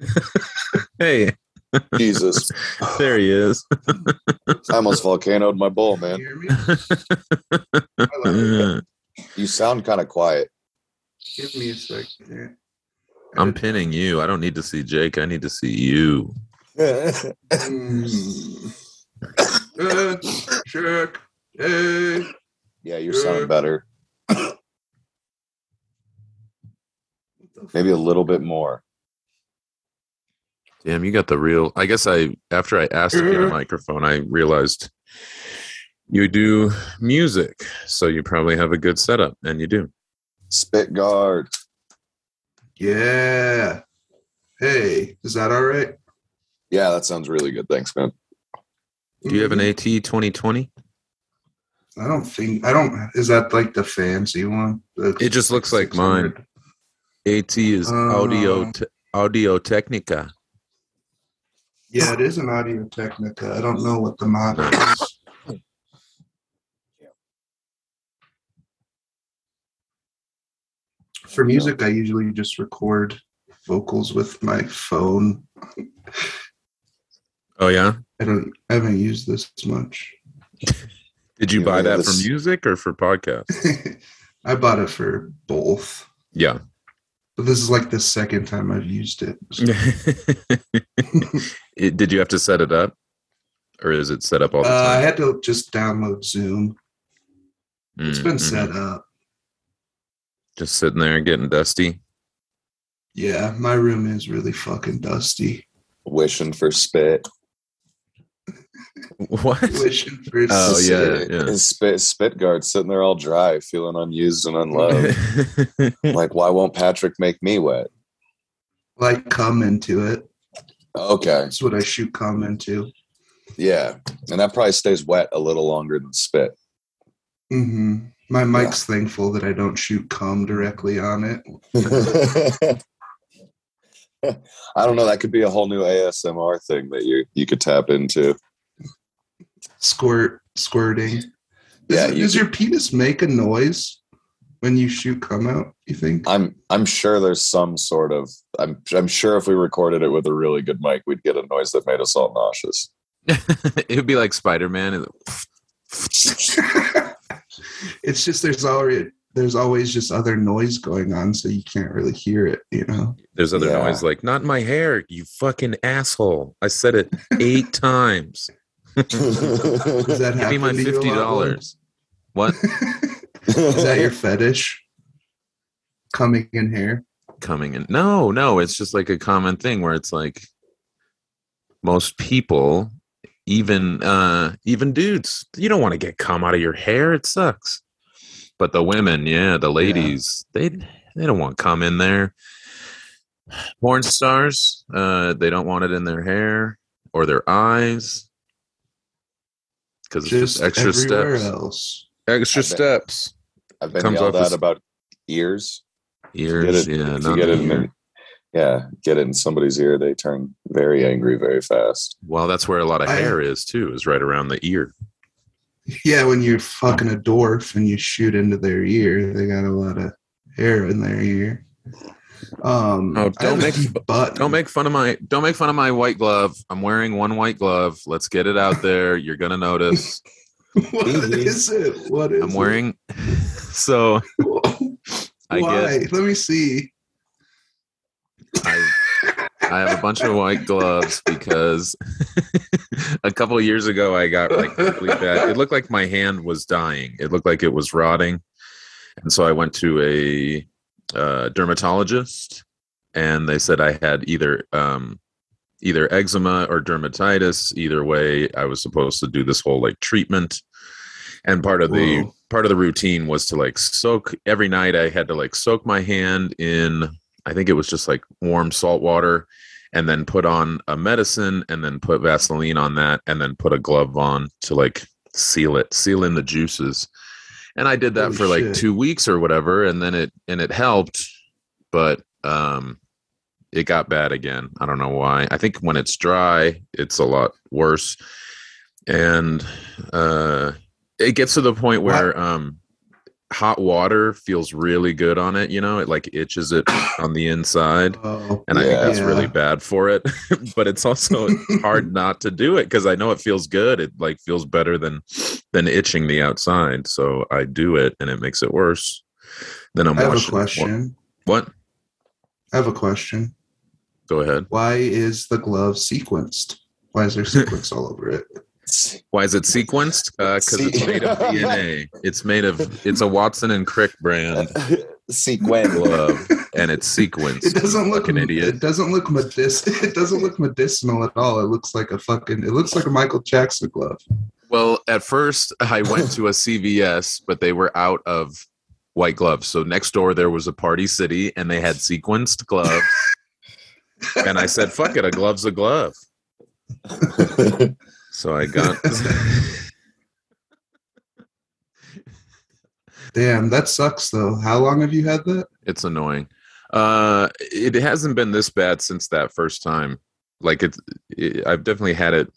Hey, Jesus, there he is. I almost volcanoed my bowl, man. hear me? I love it. You sound kind of quiet. Give me a second. here. I'm pinning you. I don't need to see Jake. I need to see you. Mm. Uh, check. Hey. yeah, you're sounding better. Maybe a little bit more. Damn, you got the real. I guess I after I asked to get a Mhm. microphone, I realized you do music, so you probably have a good setup, and you do. Spit guard. Yeah. Hey, is that all right? Yeah, that sounds really good. Thanks, man. Do you have an AT twenty twenty? I don't think I don't. Is that like the fancy one? The It just looks like mine. AT is Audio Uh. te- Audio Technica. Yeah, it is an Audio Technica. I don't know what the model is. For music, I usually just record vocals with my phone. Oh yeah. I don't. I haven't used this much. Did you Yeah, buy yeah, that this- for music or for podcast? I bought it for both, Yeah. but this is like the second time I've used it. It- did you have to set it up, or is it set up all Uh, the I had to just download Zoom. It's been mhm. set up. Just sitting there getting dusty. Yeah, my room is really fucking dusty. Wishing for spit. What? Wishing for Oh, His- yeah, yeah. His spit spit guard sitting there all dry, feeling unused and unloved. like, why won't Patrick make me wet? like come into it. Okay, That's what I shoot cum into. yeah, and that probably stays wet a little longer than spit. hmm My mic's thankful that I don't shoot cum directly on it. I don't know. That could be a whole new ASMR thing that you you could tap into. Squirt, squirting. Yeah, you does your penis make a noise when you shoot come out? You think? I'm I'm sure there's some sort of I'm I'm sure if we recorded it with a really good mic, we'd get a noise that made us all nauseous. it would be like Spider Man. it's just there's already there's always just other noise going on, so you can't really hear it. You know. There's other Yeah. noise like "Not my hair, you fucking asshole." I said it eight times. Does that Give me my happen to you a fifty lot, dollars. What? Is that your fetish? Coming in hair. coming in. No, no, it's just like a common thing where it's like most people, even uh even dudes, you don't want to get cum out of your hair. It sucks. But the women, yeah, the ladies, they they don't want cum in there. Porn stars, uh, they don't want it in their hair or their eyes because it's Just just extra steps. else. Extra steps. I've been Comes yelled at as- about ears. Ears, get it, yeah, if not get it in ear. their- yeah, get it in somebody's ear, they turn very angry very fast. Well, that's where a lot of I- hair is too, is right around the ear. Yeah, when you're fucking a dwarf and you shoot into their ear, they got a lot of hair in their ear. Um, Oh, don't make- deep butt. Don't make fun of my don't make fun of my white glove. I'm wearing one white glove. Let's get it out there. You're gonna notice. what is it? What is I'm wearing so? I Why? get Let me see. I I have a bunch of white gloves because a couple years ago I got like really bad. It looked like my hand was dying. It looked like it was rotting, and so I went to a uh, dermatologist, and they said I had either um, either eczema or dermatitis. Either way, I was supposed to do this whole like treatment, and part of the Whoa. part of the routine was to like soak every night. I had to like soak my hand in I think it was just like warm salt water and then put on a medicine and then put Vaseline on that and then put a glove on to like seal it, seal in the juices. And I did that Holy for like 2 weeks or whatever and then it and it helped but um it got bad again. I don't know why. I think when it's dry, it's a lot worse. And uh it gets to the point where um hot water feels really good on it. You know, it like itches it on the inside, Oh, and I think that's really bad for it. but it's also hard not to do it because I know it feels good. It like feels better than than itching the outside. So I do it, and it makes it worse. Then I'm I have a question. What? I have a question. Go ahead. Why is the glove sequenced? Why is there sequence all over it? Why is it sequenced? Uh, because it's made of DNA. It's made of. It's a Watson and Crick brand Sequin. glove, and it's sequenced. It doesn't look Fucking idiot. It doesn't look medic- It doesn't look medicinal at all. It looks like a fucking. It looks like a Michael Jackson glove. Well, at first I went to a CVS, but they were out of white gloves. So next door there was a Party City, and they had sequenced gloves. and I said, "Fuck it, a glove's a glove." So I got. Damn, that sucks though. How long have you had that? it's annoying. Uh, it hasn't been this bad since that first time. Like it's, it, I've definitely had it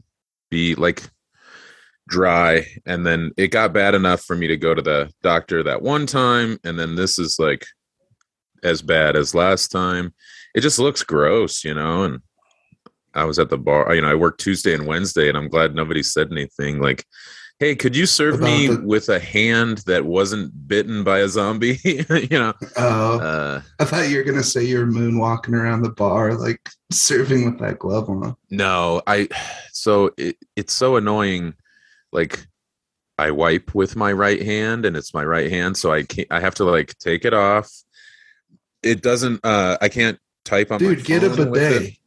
be like dry, and then it got bad enough for me to go to the doctor that one time, and then this is like as bad as last time. It just looks gross, you know. And I was at the bar, you know, I worked Tuesday and Wednesday, and I'm glad nobody said anything. Like, hey, could you serve About me the- with a hand that wasn't bitten by a zombie? you know. Oh, Uh, I thought you were gonna say you're moonwalking around the bar, like serving with that glove on. No, I so it, it's so annoying. Like I wipe with my right hand and it's my right hand, so I can't I have to like take it off. It doesn't uh I can't type on Dude, get a phone with it. bidet.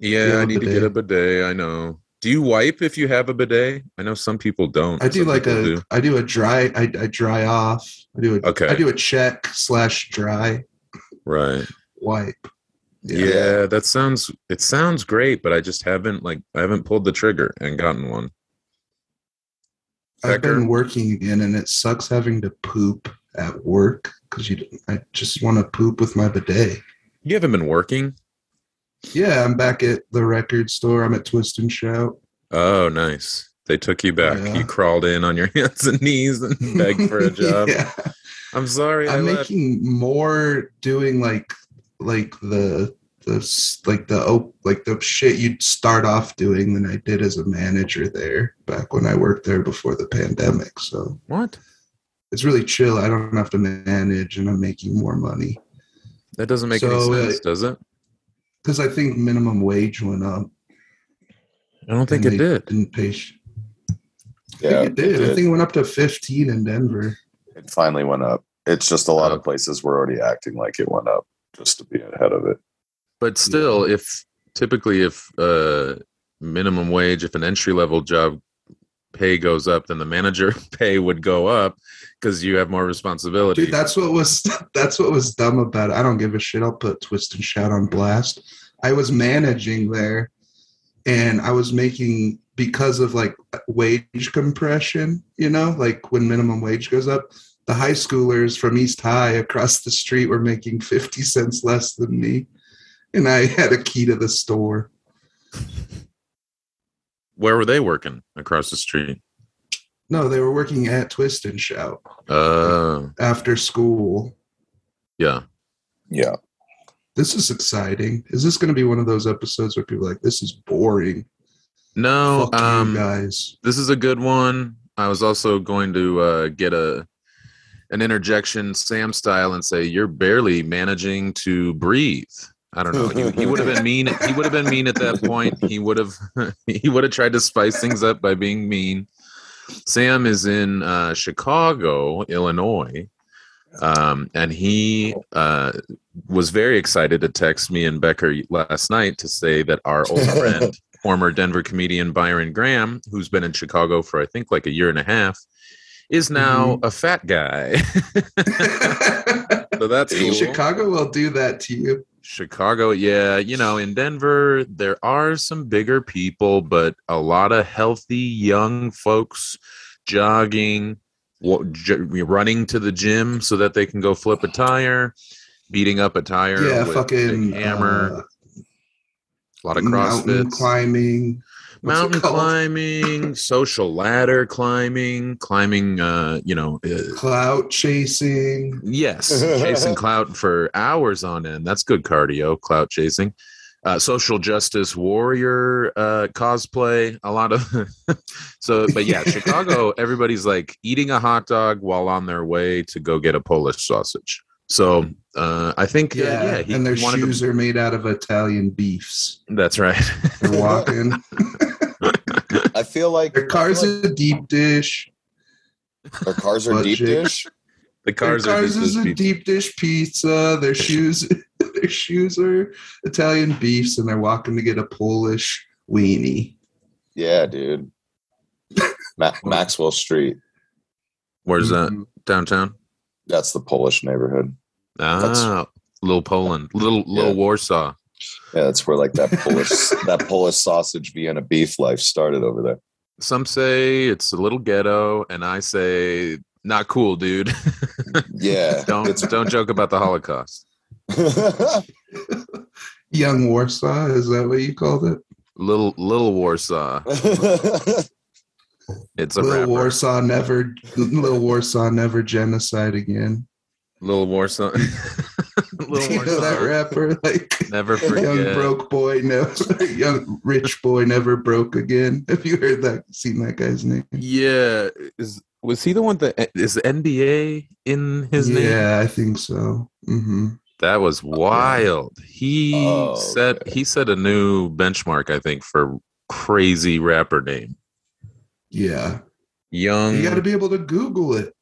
Yeah, Get I need to get a bidet. I know. Do you wipe if you have a bidet? I know some people don't. I do Some like a. do. I do a dry. I, I dry off. I do a. Okay. I do a check slash dry right. wipe. Yeah. that sounds it sounds great, but I just haven't like I haven't pulled the trigger and gotten one. I've been working again, and it sucks having to poop at work because you. I just want to poop with my bidet. You haven't been working? Yeah, I'm back at the record store. I'm at Twist and Shout. Oh, nice. They took you back. Yeah. You crawled in on your hands and knees and begged for a job. yeah, I'm sorry. I I'm making more doing like like the the like the oh like the shit you'd start off doing than I did as a manager there back when I worked there before the pandemic. So What? it's really chill. I don't have to manage, and I'm making more money That doesn't make So, any uh, sense, does it? because I think minimum wage went up. I don't think it did. Didn't pay. sh- I Yeah, think it did. I think it went up to 15 in Denver. it finally went up. It's just a lot of places were already acting like it went up just to be ahead of it. But still, if typically if uh minimum wage, if an entry level job pay goes up, then the manager pay would go up because you have more responsibility. Dude, that's what was that's what was dumb about it. I don't give a shit. I'll put Twist and Shout on blast. I was managing there, and I was making because of like wage compression. You know, like when minimum wage goes up, the high schoolers from East High across the street were making fifty cents less than me, and I had a key to the store. Where were they working across the street? No, they were working at Twist and Shout Uh, after school. yeah. Yeah. This is exciting. Is this going to be one of those episodes where people are like, "This is boring"? No, Fuck um, you guys. this is a good one. I was also going to uh, get a an interjection, Sam style, and say you're barely managing to breathe. I don't know. He, he would have been mean. He would have been mean at that point. He would have he would have tried to spice things up by being mean. Sam is in uh, Chicago, Illinois, um, and he uh, was very excited to text me and Becker last night to say that our old friend former Denver comedian Byron Graham, who's been in Chicago for I think like a year and a half, is now a fat guy. so that's cool. Chicago will do that to you. Chicago, yeah, you know, in Denver there are some bigger people, but a lot of healthy young folks jogging, running to the gym so that they can go flip a tire, beating up a tire Yeah, with fucking hammer, uh, a lot of CrossFit. climbing. Mountain climbing, social ladder climbing, climbing. Uh, you know, uh, Clout chasing. yes, chasing clout for hours on end. That's good cardio. Clout chasing. Uh, social justice warrior uh, cosplay. A lot of so, but yeah, Chicago. Everybody's like eating a hot dog while on their way to go get a Polish sausage. So uh, I think, uh, Yeah, yeah, he and their wanted to- shoes are made out of Italian beefs. That's right. They're walking. I feel like their cars I feel a deep dish. their cars are deep dish. The cars, their are cars deep is a pizza. deep dish pizza. Their shoes, their shoes are Italian beefs, and they're walking to get a Polish weenie. Yeah, dude. Ma- Maxwell Street. Where's that? Mhm. Downtown? That's the Polish neighborhood. Ah, little Poland, little little Warsaw. Yeah, that's where like that Polish that Polish sausage Vienna beef life started over there. Some say it's a little ghetto, and I say not cool, dude. Yeah. don't It's don't joke about the Holocaust. Young Warsaw is that what you called it? Little little Warsaw. It's a Little rapper. Warsaw never. Little Warsaw never genocide again. Little Warsaw. little you know that rapper like. Never Young broke boy, no. Young rich boy never broke again. Have you heard that? Seen that guy's name? Yeah, is was he the one that is the NBA in his name? yeah, I think so. hmm That was wild. He Oh, set okay. he set a new benchmark, I think, for crazy rapper name. Yeah, Young you got to be able to Google it.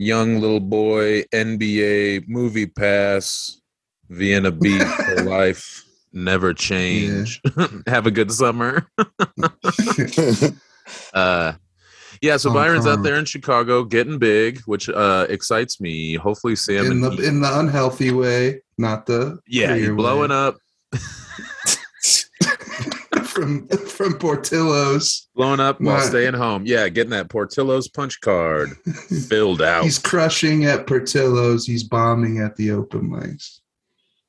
Young little boy, NBA movie pass, Vienna beef for life, never change. Have a good summer. Uh yeah, so Hong Byron's out there in Chicago getting big, which uh excites me. Hopefully Sam in the he- in the unhealthy way, not the yeah, blowing way. up, from from Portillo's. blowing up while Right. staying home. Yeah, getting that Portillo's punch card filled out. He's crushing at Portillo's. He's bombing at the open mics.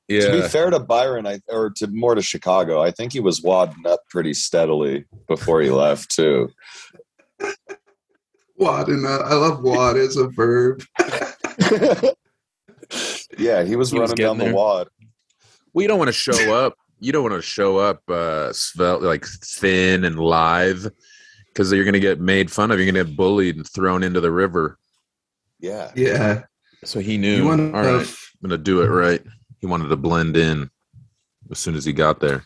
Yeah. To be fair to Byron, I or to more to Chicago, I think he was wadding up pretty steadily before he left too. Wad and uh, I love wad as a verb. yeah, he was He was running down getting the wad. we don't want to show up. You don't want to show up uh svelte, like thin and live because you're gonna get made fun of. You're gonna get bullied and thrown into the river. Yeah. Yeah, So he you knew. want All right, I'm gonna do it right. He wanted to blend in as soon as he got there.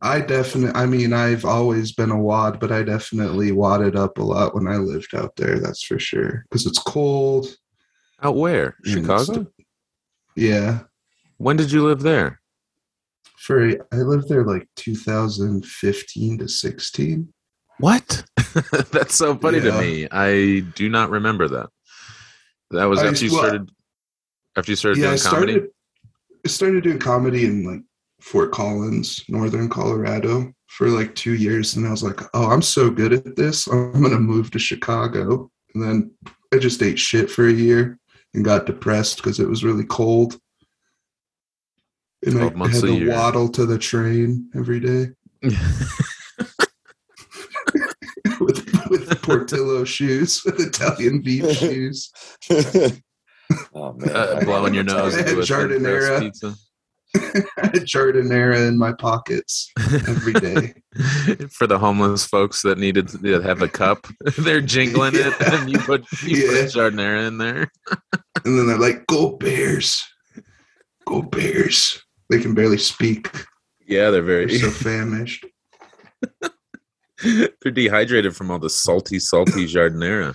I definitely. I mean, I've always been a wad, but I definitely wadded up a lot when I lived out there. That's for sure. Because it's cold. Out where? Chicago? Yeah. When did you live there? For I lived there like 2015 to 16. What? That's so funny to me. I do not remember that. That was I- after you well, started. After you started yeah, I doing started. comedy. I started doing comedy in like Fort Collins, northern Colorado, for like two years, and I was like, "Oh, I'm so good at this. I'm gonna move to Chicago." And then I just ate shit for a year and got depressed because it was really cold. And 12 I months had a to year. waddle to the train every day with with Portillo shoes, with Italian beef shoes. oh man. uh, blowing your nose I had into a thin crust giardiniera. pizza. I had giardiniera in my pockets every day. For the homeless folks that needed to have a cup, they're jingling it, Yeah. and you put you Yeah. put giardiniera in there. And then they're like, "Go Bears, go Bears!" They can barely speak; Yeah, they're they're very so famished. they're dehydrated from all the salty, salty giardiniera.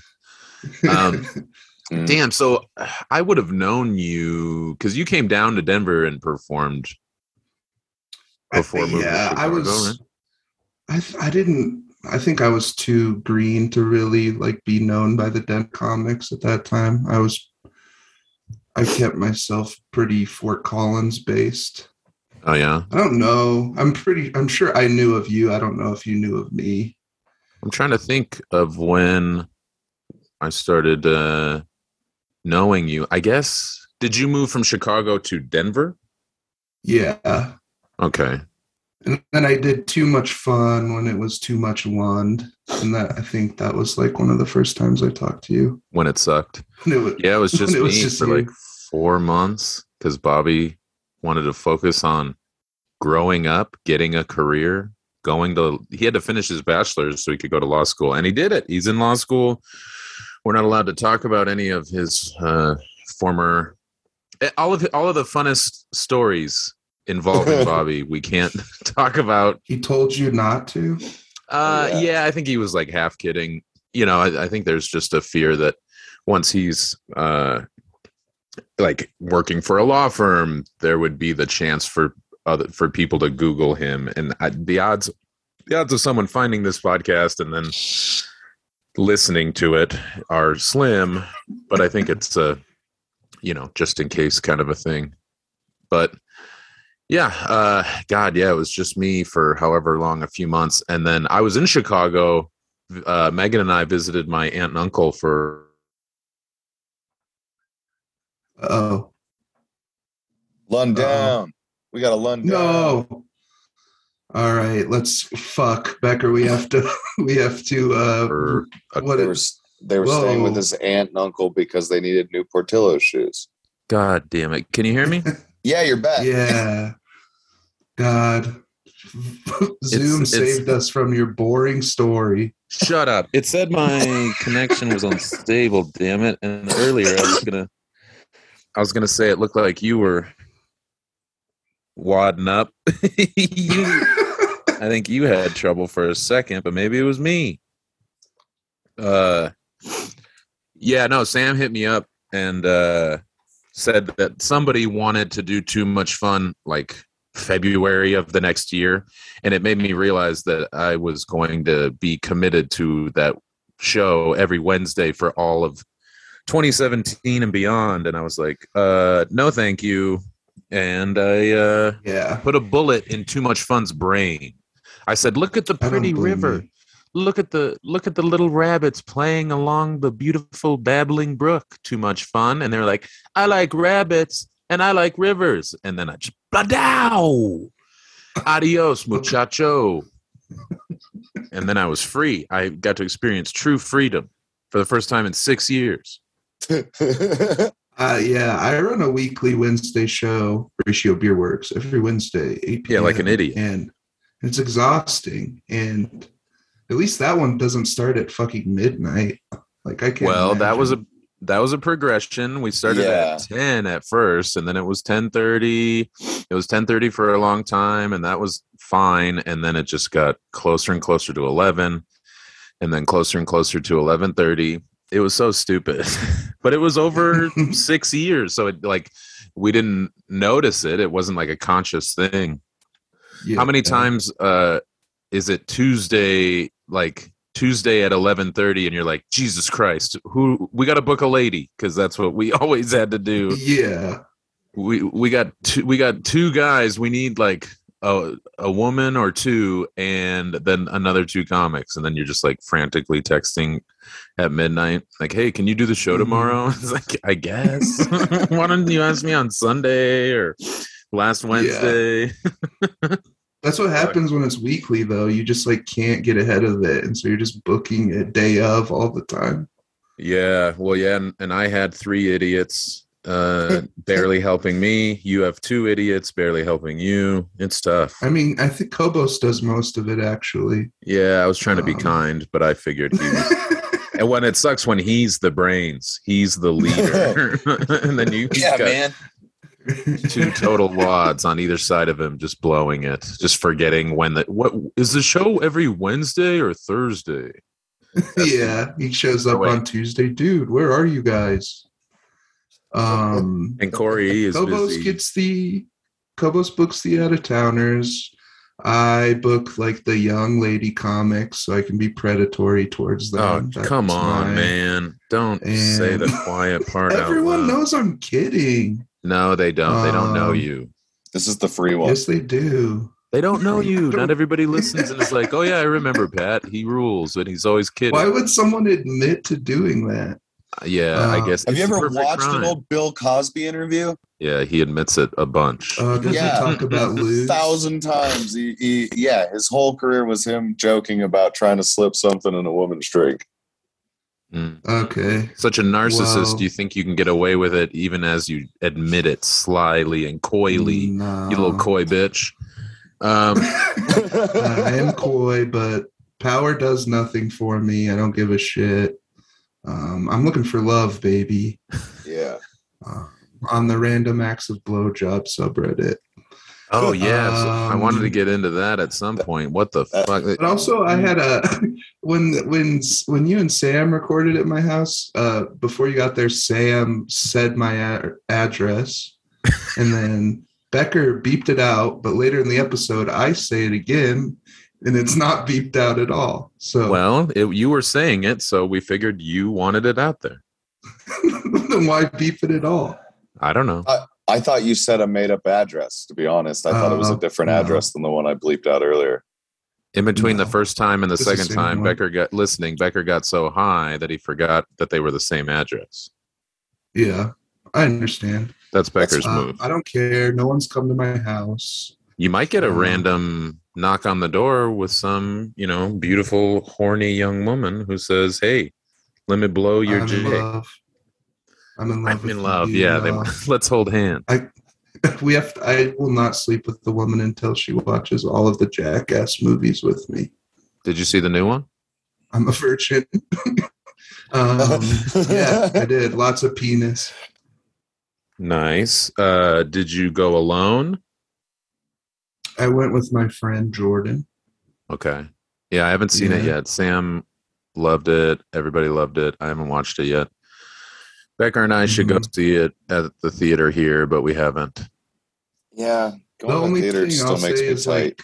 Um, Mm. Damn. So I would have known you because you came down to Denver and performed before moving to yeah, I was. right? I I didn't. I think I was too green to really like be known by the Den comics at that time. I was. I kept myself pretty Fort Collins based. Oh yeah. I don't know. I'm pretty. I'm sure I knew of you. I don't know if you knew of me. I'm trying to think of when I started uh, knowing you. I guess did you move from Chicago to Denver? Yeah. Okay. And then I did too much fun when it was too much wand. And that I think that was like one of the first times I talked to you. when it sucked. When it was, Yeah, it was just it me was just for you. like four months because Bobby wanted to focus on growing up, getting a career, going to. He had to finish his bachelor's so he could go to law school, and he did it. He's in law school. We're not allowed to talk about any of his uh, former. eh, All of all of the funnest stories involving Bobby, we can't talk about he told you not to. uh, yeah. yeah. I think he was like half kidding. You know, I, I think there's just a fear that once he's uh, like working for a law firm, there would be the chance for other for people to Google him, and I, the odds the odds of someone finding this podcast and then listening to it are slim. But I think it's a you know just in case kind of a thing. But yeah, uh, God, yeah, it was just me for however long, a few months, and then I was in Chicago. Uh, Megan and I visited my aunt and uncle for Oh Lund Uh-oh. We got a Lund no! All right, let's fuck Becker. We have to. We have to. uh for a What They were, they were staying with his aunt and uncle because they needed new Portillo shoes. God damn it! Can you hear me? Yeah, you're back. Yeah. God. Zoom it's- saved us from your boring story. Shut up! It said my connection was unstable. Damn it! And earlier I was gonna, I was gonna say it looked like you were wadding up. you, I think you had trouble for a second, but maybe it was me. Uh, yeah, no. Sam hit me up and uh, said that somebody wanted to do too much fun, like February of the next year, and it made me realize that I was going to be committed to that show every Wednesday for all of 2017 and beyond. And I was like, uh, no, thank you. And I uh, yeah. put a bullet in too much fun's brain. I said, "Look at the pretty river. you. Look at the look at the little rabbits playing along the beautiful babbling brook. Too much fun." And they're like, "I like rabbits and I like rivers." And then I just bladow. Adios, muchacho. and then I was free. I got to experience true freedom for the first time in six years. Uh, yeah, I run a weekly Wednesday show, Ratio Beer Works, every Wednesday, 8 p.m. Yeah, like an idiot. And it's exhausting. And at least that one doesn't start at fucking midnight. Like, I can't. well that was a imagine. That was a progression. We started Yeah. at 10 at first and then it was 10.30 it was 10.30 for a long time and that was fine and then it just got closer and closer to 11 and then closer and closer to 11.30 it was so stupid but it was over six years so it like we didn't notice it. It wasn't like a conscious thing. Yeah. how many times uh is it tuesday like tuesday at 11.30 and you're like jesus christ who we got to book a lady because that's what we always had to do. Yeah. we we got two we got two guys we need like a, a woman or two and then another two comics. And then you're just like frantically texting at midnight like hey can you do the show Mhm. tomorrow? It's like i guess. Why don't you ask me on sunday or last wednesday That's what happens when it's weekly, though. You just like can't get ahead of it, and so you're just booking it day of all the time. Yeah, well, yeah, and, and I had three idiots uh barely helping me. You have two idiots barely helping you. It's tough. I mean, I think Kobos does most of it actually. Yeah, I was trying to be Um. kind, but I figured he was. and when it sucks when he's the brains, he's the leader, and then you yeah, got man. Two total wads on either side of him, just blowing it, just forgetting when the what is the show every Wednesday or Thursday? yeah, he shows up Wait. on Tuesday. Dude, where are you guys? Um, And Corey is Kobos busy. gets the Kobos books the out of towners. I book like the young lady comics, so I can be predatory towards them. Oh, come on, my- man! Don't say the quiet part. out Everyone loud. knows I'm kidding. No, they don't. they don't know Um, you. This is the free one. Yes, they do. They don't know you. don't- Not everybody listens and is like, "Oh yeah, I remember Pat. He rules," and he's always kidding. Why would someone admit to doing that? Yeah, I Uh, guess. Have you ever perfect watched an old Bill Cosby interview? Yeah, he admits it a bunch. Uh, does Yeah. he talk about A thousand times. He, he, yeah, his whole career was him joking about trying to slip something in a woman's drink. Mm. Okay. Such a narcissist, Wow. you think you can get away with it even as you admit it slyly and coyly. No. You little coy bitch. Um, Uh, I am coy, but power does nothing for me. I don't give a shit. Um, I'm looking for love, baby. yeah. Uh, on the random acts of blowjob subreddit. oh yeah, so I wanted to Um, get into that at some point. What the Uh, fuck? But also, I had a when when when you and Sam recorded at my house. Uh, before you got there, Sam said my a- address, and then Becker beeped it out. But later in the episode, I say it again, and it's not beeped out at all. So Well, it, you were saying it, so we figured you wanted it out there. then why beep it at all? I don't know. I thought you said a made up address, to be honest. I thought it was a Uh, different no. address than the one I bleeped out earlier. In between No. the first time and the It's second same time, one. Becker got listening. Becker got so high that he forgot that they were the same address. Yeah, I understand. That's Becker's Uh, move. I don't care. No one's come to my house. You might get a uh, random knock on the door with some, you know, beautiful, horny young woman who says, "Hey, let me blow your I'm in love. I'm in love. I'm in love. you, Yeah, they, let's hold hands. I, we have. To, I will not sleep with the woman until she watches all of the Jackass movies with me. Did you see the new one? I'm a virgin. um, yeah, I did. Lots of penis. Nice. Uh, did you go alone? I went with my friend Jordan. Okay. Yeah, I haven't seen it yet. Sam loved it. Everybody loved it. I haven't watched it yet. Becker and I should go Mhm. see it at the theater here, but we haven't. yeah. The Going to only a theater thing still I'll makes say me is tight. like,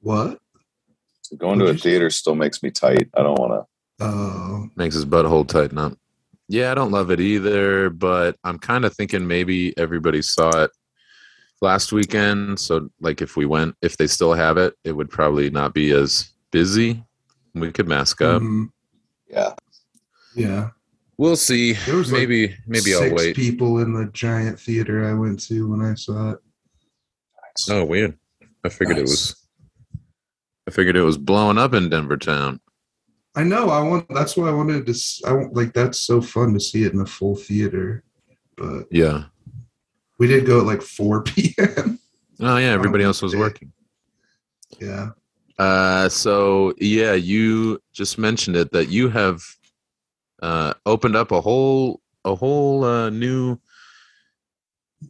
what? Going to a what'd you say? theater still makes me tight. I don't want to. Oh, Makes his butthole tighten up. Yeah, I don't love it either, but I'm kind of thinking maybe everybody saw it last weekend. So, like, if we went, if they still have it, it would probably not be as busy. We could mask up. mhm, Yeah. yeah. We'll see. There was like maybe, maybe I'll six wait. people in the giant theater I went to when I saw it. Oh, weird. I figured it was. I figured it was blowing up in Denver town. I know. I want. That's why I wanted to. s- I want like that's so fun to see it in a full theater. But Yeah. We did go at like 4 p.m. Oh yeah. Everybody else was working. yeah. Uh, so yeah, you just mentioned it that you have uh, opened up a whole a whole uh, new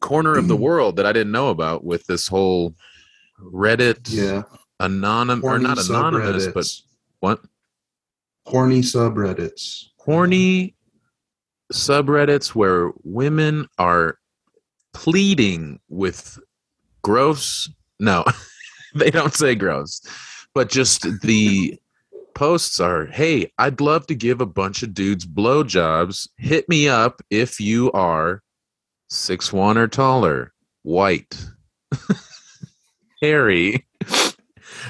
corner of the world that I didn't know about with this whole Reddit Yeah. anonymous or not anonymous, but what horny subreddits. horny subreddits where women are pleading with gross no they don't say gross but just the posts are hey i'd love to give a bunch of dudes blowjobs hit me up if you are six one or taller white hairy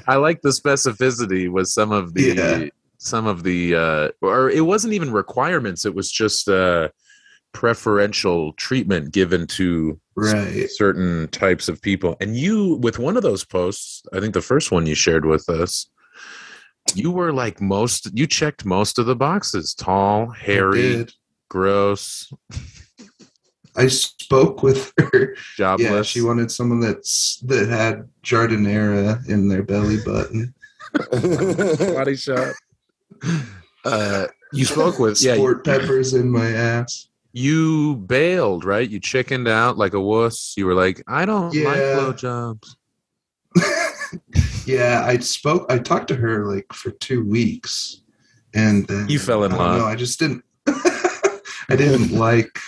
i like the specificity with some of the Yeah. some of the uh or it wasn't even requirements it was just uh preferential treatment given to Right. certain types of people and you with one of those posts i think the first one you shared with us you were like most you checked most of the boxes tall hairy gross I spoke with her. jobless Yeah, she wanted someone that's that had giardiniera in their belly button. body shop uh you spoke with yeah Sport peppers in my ass. You bailed right you chickened out like a wuss you were like i don't like Yeah. blowjobs yeah, I spoke. I talked to her like for two weeks, and then You fell in I love. No, I just didn't. I didn't like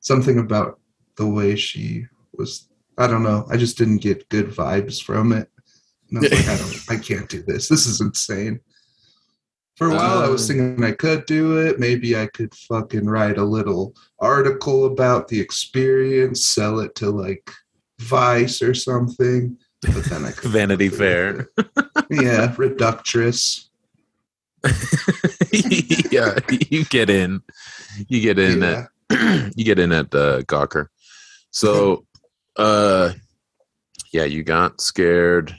something about the way she was. I don't know. I just didn't get good vibes from it. And I was like, I don't. I can't do this. This is insane. For a while, I was Um, thinking I could do it. Maybe I could fucking write a little article about the experience, sell it to like Vice or something. But then I couldn't Vanity. Fair. yeah, reductress. yeah, you get in. You get in Yeah. at you get in at uh, Gawker. So, uh, yeah, you got scared.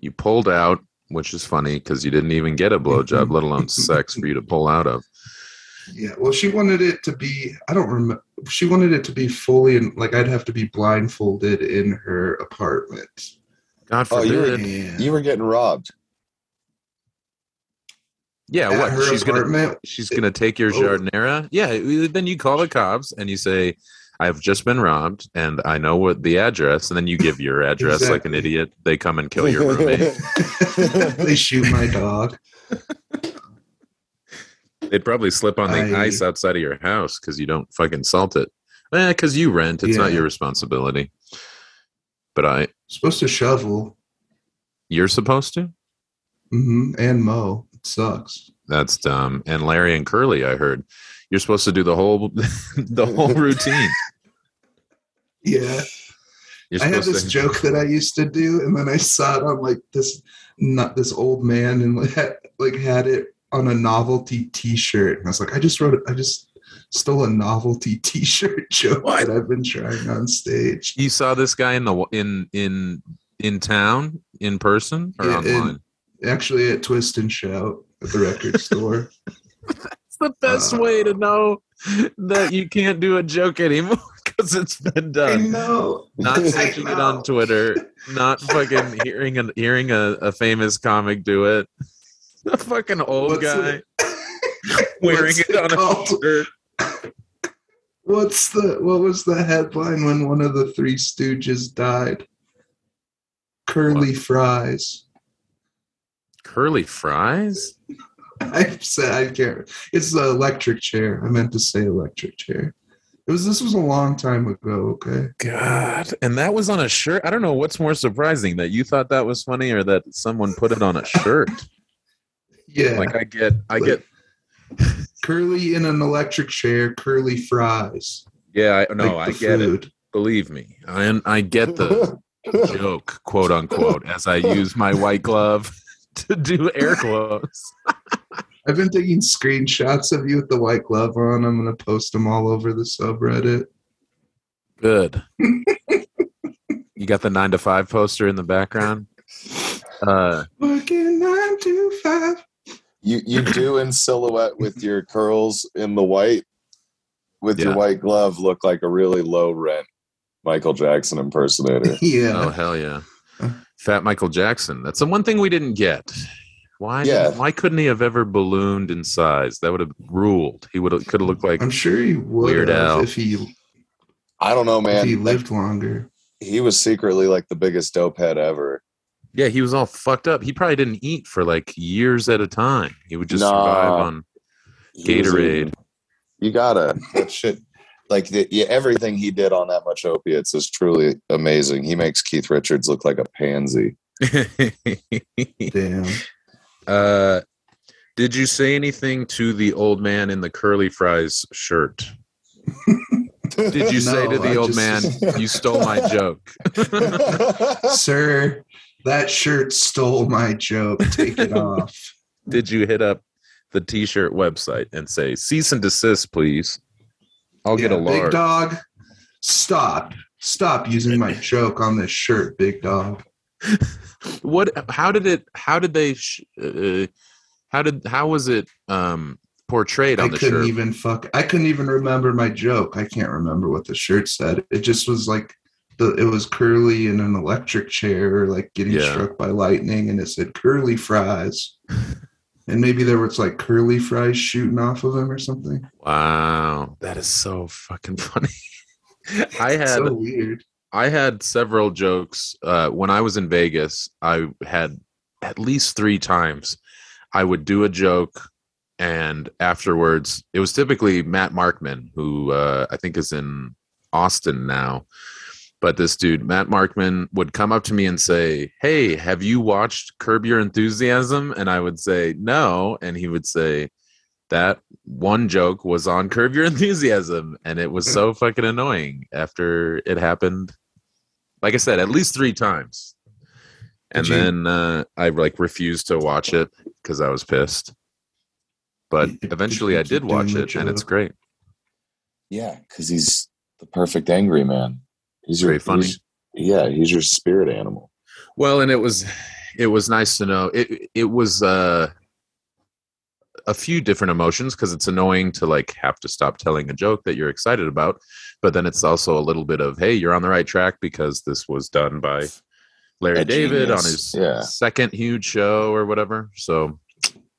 You pulled out, which is funny because you didn't even get a blowjob, let alone sex for you to pull out of. Yeah, well, she wanted it to be. I don't remember. She wanted it to be fully and like I'd have to be blindfolded in her apartment. God Oh, you were- forbid. Yeah, You were getting robbed. yeah, At what? her She's gonna she's gonna take your Oh. giardiniera. Yeah, then you call the cops and you say, "I've just been robbed, and I know what the address." And then you give your address like an idiot. They come and kill your roommate. they shoot my dog. They'd probably slip on the I- ice outside of your house because you don't fucking salt it. Eh, because you rent. It's not your responsibility. But I, Supposed to shovel. you're supposed to. hmm And mow. It sucks. That's dumb. And Larry and Curly, I heard you're supposed to do the whole the whole routine. Yeah. I had this to. joke that I used to do, and then I saw it on like this, not this old man, and like had, like had it on a novelty T-shirt, and I was like, I just wrote it. I just stole a novelty T-shirt joke What? that I've been trying on stage. You saw this guy in the in in in town in person or Yeah, in- online? Actually, at Twist and Shout at the record store. That's the best Uh, way to know that you can't do a joke anymore because it's been done. I know. Not searching it on Twitter, not fucking hearing a hearing a, a famous comic do it. A fucking old What's guy it- wearing what's it on a shirt. What's the what was the headline when one of the Three Stooges died? Curly fries. Curly fries? I said I can't. It's the electric chair. I meant to say electric chair. It was. This was a long time ago. Okay. God. And that was on a shirt. I don't know what's more surprising that you thought that was funny or that someone put it on a shirt. Yeah. Like I get I get curly in an electric chair. Curly fries. yeah, I no, Like I get it. Believe me. I I get the joke, quote unquote, as I use my white glove to do air quotes. I've been taking screenshots of you with the white glove on. I'm gonna post them all over the subreddit. Good. you got the nine to five poster in the background. Uh, Working nine to five. You you do in silhouette with your curls in the white, with Yeah. your white glove, look like a really low rent Michael Jackson impersonator. Yeah. oh hell yeah, Fat Michael Jackson. That's the one thing we didn't get. Why? Yeah. Why couldn't he have ever ballooned in size? That would have ruled. He would have could have looked like I'm sure he would Weird have Al. if he I don't know, if he lived longer. He was secretly like the biggest dope head ever. yeah. He was all fucked up. He probably didn't eat for like years at a time. He would just Nah. survive on. He was Gatorade. eating- You gotta that shit. Like the, yeah, everything he did on that much opiates is truly amazing. He makes Keith Richards look like a pansy. Damn. Uh, did you say anything to the old man in the curly fries shirt? Did you say No, to the I old just- man, "You stole my joke"? Sir, that shirt stole my joke. Take it off. Did you hit up the T-shirt website and say, "Cease and desist, please"? I'll get a Yeah, Big dog, stop. Stop using my joke on this shirt, big dog. What? How did it? How did they? Sh- uh, how did? How was it um, portrayed I on the couldn't shirt? even fuck. I couldn't even remember my joke. I can't remember what the shirt said. It just was like the it was curly in an electric chair, like getting Yeah. struck by lightning, and it said curly fries. and maybe there was like curly fries shooting off of him or something. Wow, that is so fucking funny. I had so weird. I had several jokes uh, when I was in Vegas. I had at least three times. I would do a joke, and afterwards, it was typically Matt Markman, who uh, I think is in Austin now. But this dude, Matt Markman, would come up to me and say, "Hey, have you watched Curb Your Enthusiasm?" And I would say, "No," and he would say, "That one joke was on Curb Your Enthusiasm," and it was so fucking annoying after it happened. Like I said, at least three times, and you- then uh, I like refused to watch it because I was pissed. but Did- did eventually I did watch it, and it's great. Yeah, because he's the perfect angry man. He's your Very funny. he's- yeah, he's your spirit animal. Well, and it was it was nice to know it. It was uh, a few different emotions because it's annoying to like have to stop telling a joke that you're excited about, but then it's also a little bit of hey, you're on the right track because this was done by Larry A David on his Yeah. second huge show or whatever. So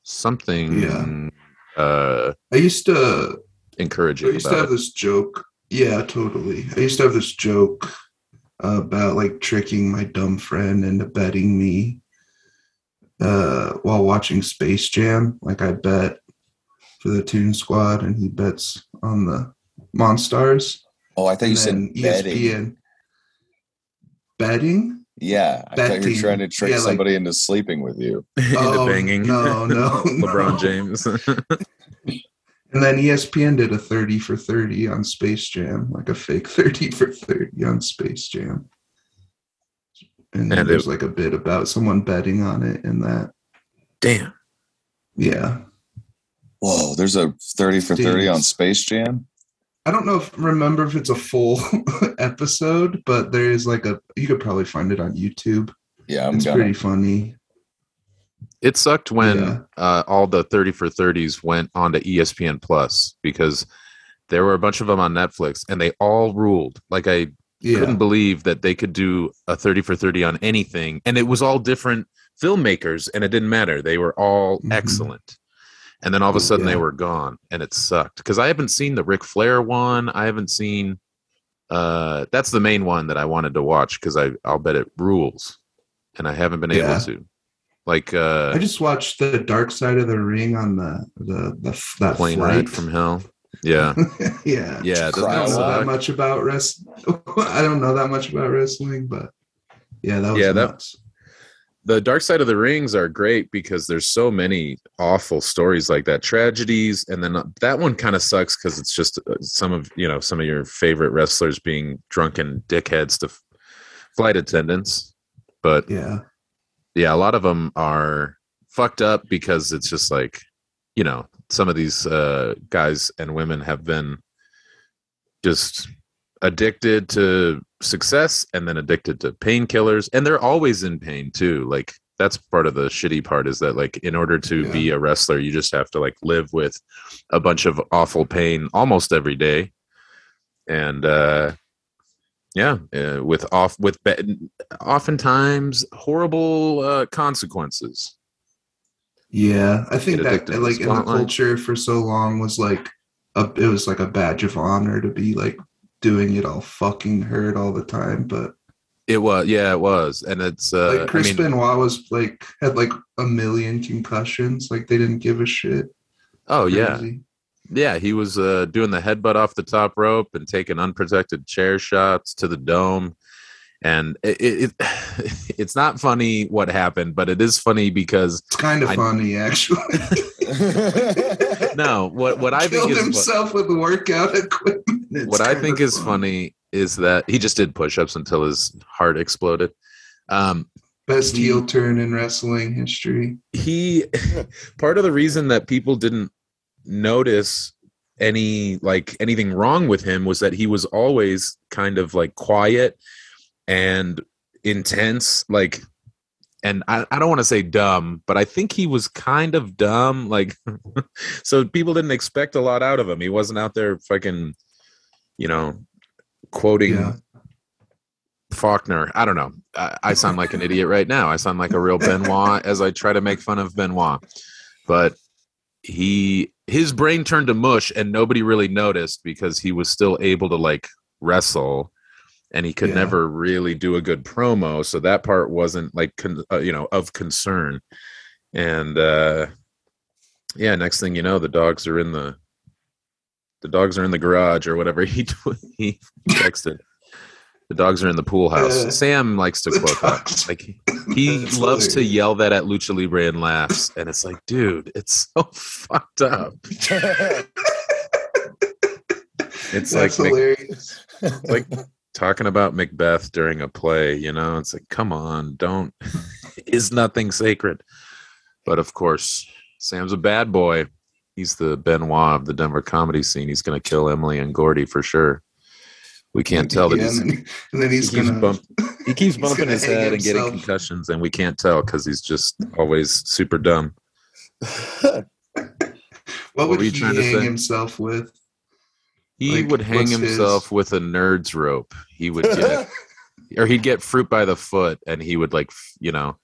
something Yeah. uh, I used to encourage it. I used to have it. this joke. Yeah, totally. I used to have this joke about like tricking my dumb friend into betting me uh, while watching Space Jam. Like I bet for the Toon Squad, and he bets on the Monstars. Oh, I thought you And said then E betting. ESPN betting. Yeah, I thought you were trying to trick Yeah, like- somebody into sleeping with you. into Oh, banging no, no, LeBron no. James. And then ESPN did a 30 for 30 on Space Jam, like a fake 30 for 30 on Space Jam. And, And there's like a bit about someone betting on it and that. Damn. Yeah. Whoa, there's a 30 for 30 on Space Jam? I don't know if remember if it's a full episode, but there is like a you could probably find it on YouTube. Yeah, I'm it's gonna. pretty funny. It sucked when Yeah. uh, all the 30 for 30s went onto ESPN Plus because there were a bunch of them on Netflix and they all ruled. Like I Yeah. couldn't believe that they could do a 30 for 30 on anything and it was all different filmmakers and it didn't matter. They were all Mhm. excellent. And then all of a sudden they were gone and it sucked because I haven't seen the Ric Flair one. I haven't seen uh that's the main one that I wanted to watch because I I'll bet it rules and I haven't been Yeah. able to. Like uh I just watched the Dark Side of the Ring on the the, the that plane flight. ride from hell. Yeah. yeah. Yeah. I don't know that much about wrestling. I don't know that much about wrestling, but yeah, that was Yeah, that- the dark side of the rings are great because there's so many awful stories like that tragedies and then uh, that one kind of sucks because it's just uh, some of you know some of your favorite wrestlers being drunken dickheads to flight attendants but yeah, yeah a lot of them are fucked up because it's just like you know some of these uh guys and women have been just addicted to success and then addicted to painkillers and they're always in pain too like that's part of the shitty part is that like in order to Yeah. be a wrestler you just have to like live with a bunch of awful pain almost every day and uh yeah uh, with off with be- oftentimes horrible uh consequences yeah. I think that like in the culture for so long was like a, it was like a badge of honor to be like doing it all fucking hurt all the time, but it was yeah it was and it's uh like Chris i mean Benoit was like had like a million concussions, like they didn't give a shit. oh yeah Yeah, he was uh, doing the headbutt off the top rope and taking unprotected chair shots to the dome. And it, it, it it's not funny what happened, but it is funny because It's kind of I- funny actually. no, what what I think Killed is himself with workout equipment. It's what I think is fun. funny is that he just did push-ups until his heart exploded. Um, Best he- heel turn in wrestling history. he part of the reason that people didn't notice any like anything wrong with him was that he was always kind of like quiet and intense like and I, I don't want to say dumb but i think he was kind of dumb like so people didn't expect a lot out of him he wasn't out there fucking you know quoting Yeah. Faulkner. I don't know. I, I sound like an idiot right now. I sound like a real Benoit as I try to make fun of Benoit. But he his brain turned to mush and nobody really noticed because he was still able to like wrestle and he could Yeah. never really do a good promo so that part wasn't like con- uh, you know of concern. And uh yeah next thing you know the dogs are in the the dogs are in the garage or whatever he tw- he texted. The dogs are in the pool house. Sam likes to quote that. like he loves to yell that at lucha libre and laughs and it's like dude it's so fucked up. It's like That's Mc- hilarious. like talking about macbeth during a play you know it's like come on don't is nothing sacred but of course sam's a bad boy he's the Benoit of the Denver comedy scene. He's going to kill Emily and Gordy for sure. We can't tell that Yeah, he's, and, then, and then he's he keeps gonna bump- he keeps bumping his head and getting concussions, and we can't tell because he's just always super dumb. What What would he hang himself with? He Like, would hang himself his- with a Nerds Rope. He would get, or he'd get fruit by the foot, and he would like, you know,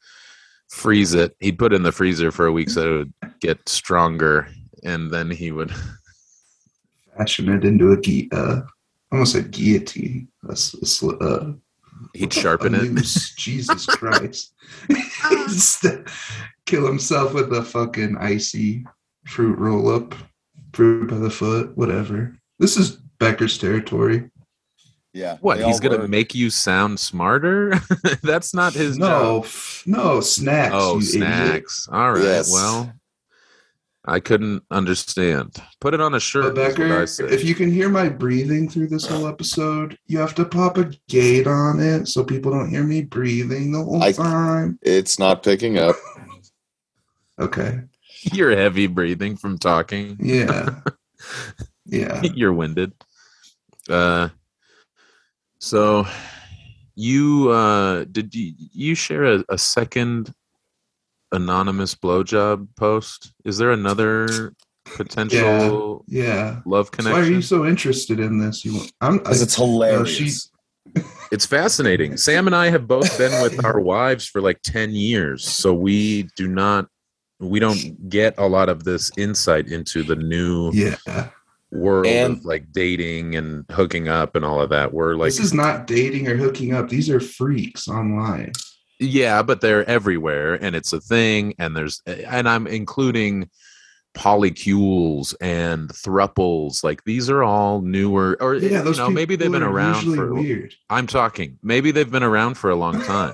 freeze it. He'd put it in the freezer for a week so it would get stronger, and then he would. Fashion it into a gui- uh, almost a guillotine. A, s- a sl- uh, He'd sharpen a it. noose. Jesus Christ! Just Kill himself with a fucking icy fruit roll up, fruit by the foot, whatever. This is Becker's territory. yeah. What? He's gonna work. make you sound smarter? That's not his no, job. no snacks. Oh, you idiot. snacks. All right. Yes. Well, I couldn't understand. Put it on a shirt. is what I Becker, if you can hear my breathing through this whole episode, you have to pop a gate on it so people don't hear me breathing the whole I- time. It's not picking up. Okay. You're heavy breathing from talking. Yeah. yeah. You're winded. Uh, so you uh did you you share a, a second anonymous blowjob post? Is there another potential Yeah. love So why are you so interested in this? You I'm Because it's hilarious. she- It's fascinating. Sam and I have both been with our wives for like 10 years, so we do not we don't get a lot of this insight into the new yeah. World And- of like dating and hooking up and all of that. We're like this is not dating or hooking up. These are freaks online. yeah, but they're everywhere and it's a thing and there's and I'm including polycules and thruples like these are all newer or Yeah, you those know maybe they've been around for weird. I'm talking. Maybe they've been around for a long time,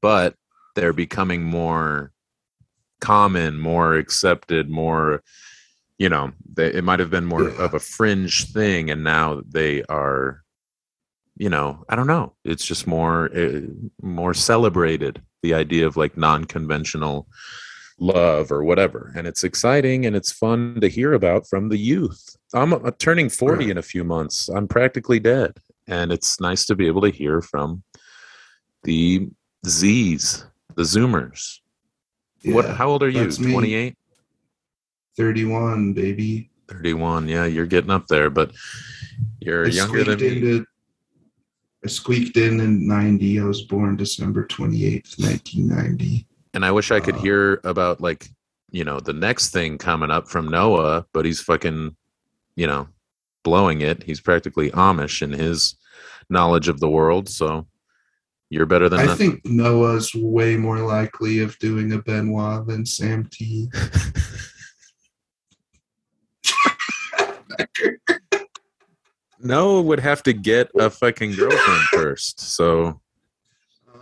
but they're becoming more common, more accepted, more, you know, they, it might have been more Yeah. of a fringe thing. And now they are, you know, I don't know. It's just more, uh, more celebrated the idea of like non conventional love or whatever. And it's exciting and it's fun to hear about from the youth. I'm uh, turning 40 Right. in a few months. I'm practically dead and it's nice to be able to hear from the Z's, the Zoomers. what? How old are you? 28, 31, baby. 31. Yeah, you're getting up there, but you're I younger than me. into I squeaked in in 90. I was born December 28th, 1990. And I wish I could Uh, hear about like you know the next thing coming up from Noah, but he's fucking you know blowing it. He's practically Amish in his knowledge of the world. So you're better than I nothing. think Noah's way more likely of doing a Benoit than Sam T. Noah would have to get a fucking girlfriend first. So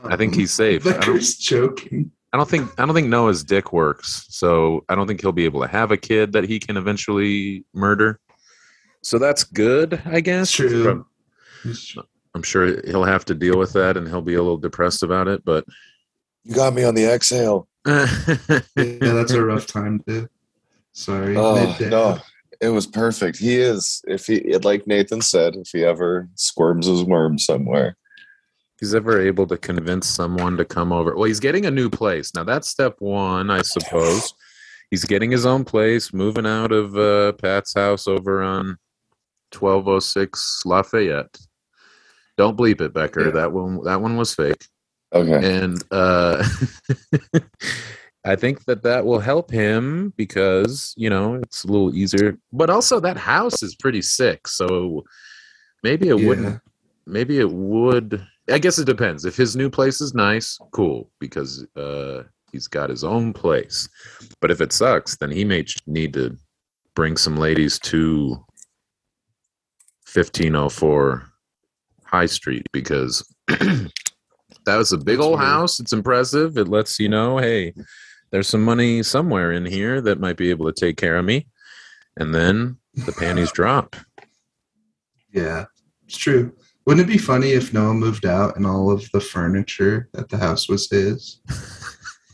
I think he's safe. I don't, joking. I don't think I don't think Noah's dick works. So I don't think he'll be able to have a kid that he can eventually murder. So that's good, I guess. True. From- I'm sure he'll have to deal with that and he'll be a little depressed about it, but You got me on the exhale. Yeah, that's a rough time to. Sorry. Oh no, it was perfect. He is. If he, like Nathan said, if he ever squirms his worm somewhere, he's ever able to convince someone to come over. Well, he's getting a new place. Now that's step one, I suppose. He's getting his own place, moving out of uh, Pat's house over on 1206 Lafayette. Don't bleep it, Becker. Yeah. That one that one was fake. okay. And uh I think that that will help him because, you know, it's a little easier. But also that house is pretty sick. So maybe it Yeah. wouldn't maybe it would i guess it depends if his new place is nice cool because uh he's got his own place but if it sucks then he may need to bring some ladies to 1504 high street because that was a big That's old weird. house it's impressive it lets you know hey there's some money somewhere in here that might be able to take care of me and then the panties drop Yeah, it's true. Wouldn't it be funny if Noah moved out and all of the furniture at the house was his?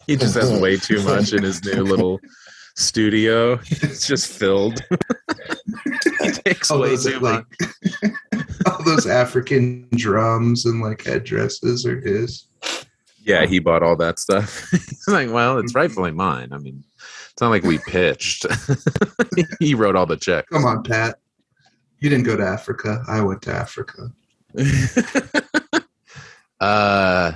He just has way too much in his new little studio. It's just filled. he takes all way those, too like, much. all those African drums and like headdresses are his. Yeah, he bought all that stuff. He's like, well, it's rightfully mine. I mean, it's not like we pitched. he wrote all the checks. Come on, Pat. You didn't go to Africa. I went to Africa. uh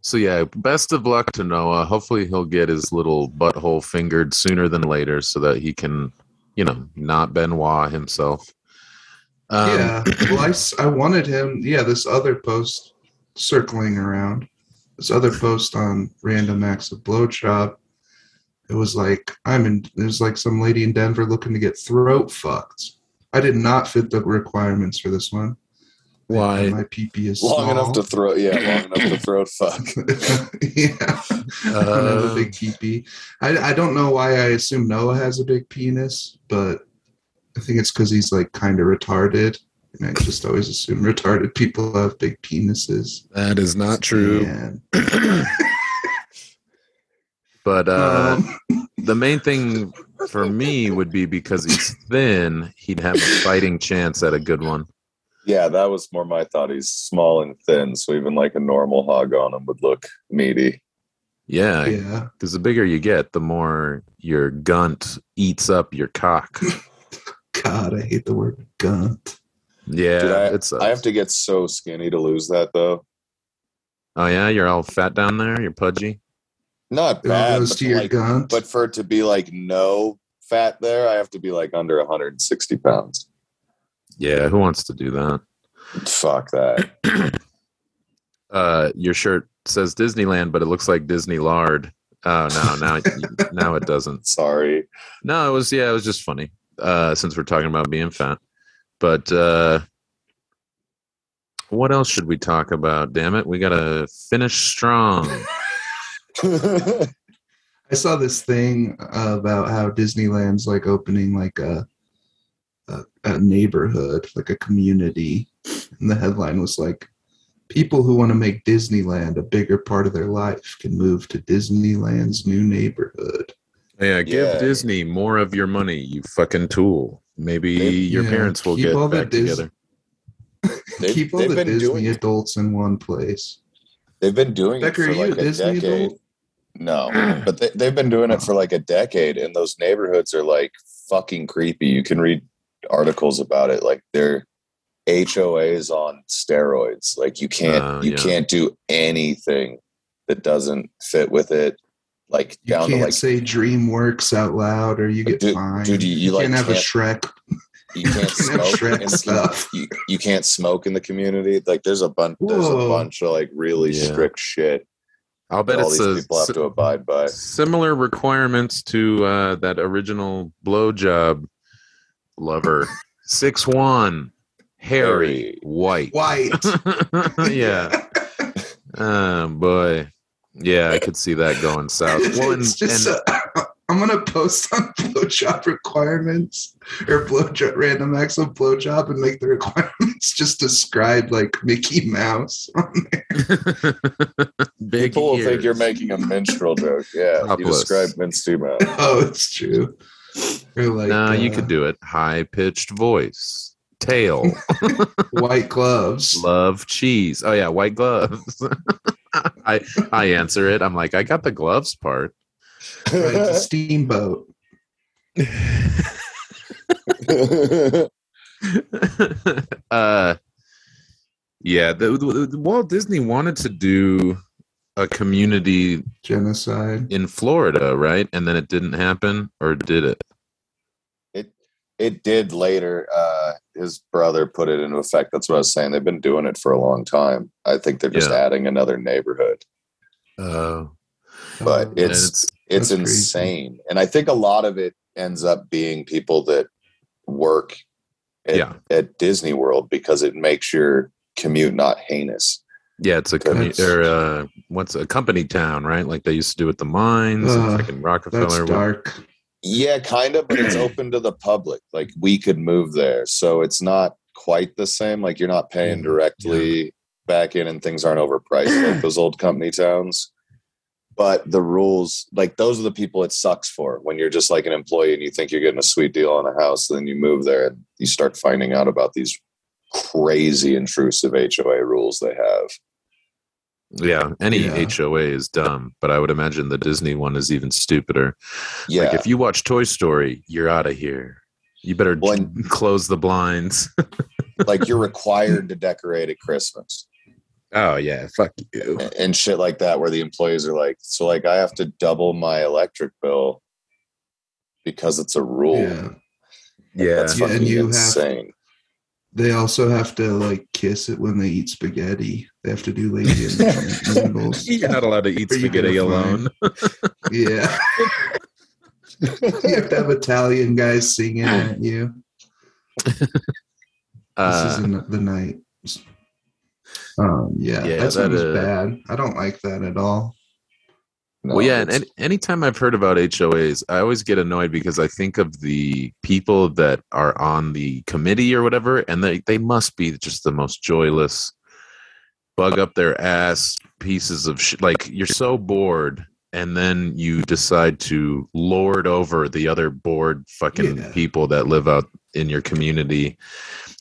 so yeah best of luck to noah hopefully he'll get his little butthole fingered sooner than later so that he can you know not benoit himself um, yeah. Well, I, s- I wanted him. Yeah, this other post circling around, this other post on Random Acts of Blowjob. It was like I'm in. It was like some lady in Denver looking to get throat fucked. I did not fit the requirements for this one. Why? My PP is long small. enough to throw. Yeah, long enough to throw it. Fuck. yeah. I don't have a Uh, big PP. I, I don't know why I assume Noah has a big penis, but I think it's because he's like kind of retarded. And I just always assume retarded people have big penises. that is not true but uh um, the main thing for me would be because he's thin he'd have a fighting chance at a good one Yeah, that was more my thought. He's small and thin, so even like a normal hog on him would look meaty. yeah yeah. because the bigger you get the more your gunt eats up your cock God, I hate the word gunt. Yeah Dude, I, it's I have to get so skinny to lose that though. oh yeah? You're all fat down there? You're pudgy? Not bad, but, to your like, but for it to be like no fat there, I have to be like under 160 pounds. yeah who wants to do that? Fuck that. uh your shirt says disneyland but it looks like disney lard. Oh no now now it doesn't. Sorry. no it was yeah it was just funny uh since we're talking about being fat but uh what else should we talk about damn it we gotta finish strong I saw this thing about how Disneyland's like opening like a, a a neighborhood, like a community, and the headline was like, "People who want to make Disneyland a bigger part of their life can move to Disneyland's new neighborhood." yeah give Yeah. disney more of your money you fucking tool maybe They- your yeah, parents will keep get all the back Dis- together They've, Keep all the been Disney doing adults in one place. they've been doing Becker, it for like a Disney decade. adult? No, but they, they've been doing it for like a decade, and those neighborhoods are like fucking creepy. You can read articles about it. Like they're HOAs on steroids. Like you can't Uh, you yeah. can't do anything that doesn't fit with it. Like You down can't to like say DreamWorks out loud, or you get Dude- fined. dude, you- you, like, can't have a can't- Shrek. you can't You can't smoke Shrek in the stuff. community. You, you can't smoke in the community. Like there's a bunch there's a bunch of like really Yeah. strict shit i'll bet all it's these a people have to abide by. similar requirements to uh, that original blowjob lover. Six one, hairy, Hairy. white. White. yeah. Oh boy. Yeah, I could see that going south. Well, and, it's just and- uh, I'm gonna post on blowjob requirements or blowjob random acts of blowjob and make the requirements just describe like Mickey Mouse. big People will think you're making a minstrel joke. Yeah, you describe Minty Mouse. oh, it's true. Or like no, you uh, could do it. High pitched voice, tail, white gloves. love cheese. Oh yeah, white gloves. I I answer it. I'm like, I got the gloves part. Right, it's a steamboat. uh yeah the, the- the- walt disney wanted to do a community Genocide. in florida right and then it didn't happen or did it it it did later. Uh, his brother put it into effect. That's what I was saying. They've been doing it for a long time. I think they're just Yeah. adding another neighborhood. oh But Um, it's it's it's That's crazy. insane, and I think a lot of it ends up being people that work at, Yeah. at Disney World because it makes your commute not heinous. yeah it's a commu- or uh what's a company town right like they used to do at the mines and Uh, freaking That's rockefeller dark. Yeah, kind of, but it's open to the public. Like we could move there, so it's not quite the same. Like you're not paying Mm, directly back in, and things aren't overpriced like those old company towns. but the rules like those are the people it sucks for when you're just like an employee and you think you're getting a sweet deal on a house then you move there and you start finding out about these crazy intrusive hoa rules they have Yeah, any Yeah. HOA is dumb, but I would imagine the Disney one is even stupider. yeah Like if you watch Toy Story, you're out of here. You better When- close the blinds. like you're required to decorate at christmas oh yeah, fuck you. and shit like that where the employees are like so like i have to double my electric bill because it's a rule Yeah. Yeah, that's Yeah, and fucking you have- insane They also have to like kiss it when they eat spaghetti. They have to do lady and gentleman noodles. you're not allowed to eat Or spaghetti alone. Yeah. you have to have Italian guys singing at you. this Uh, is in the night. Um, yeah, Yeah, that sounds that, uh, bad. I don't like that at all. No, well, yeah, and any, anytime I've heard about HOAs, I always get annoyed because I think of the people that are on the committee or whatever, and they, they must be just the most joyless, bug up their ass pieces of shit. Like, you're so bored, and then you decide to lord over the other bored fucking Yeah. people that live out in your community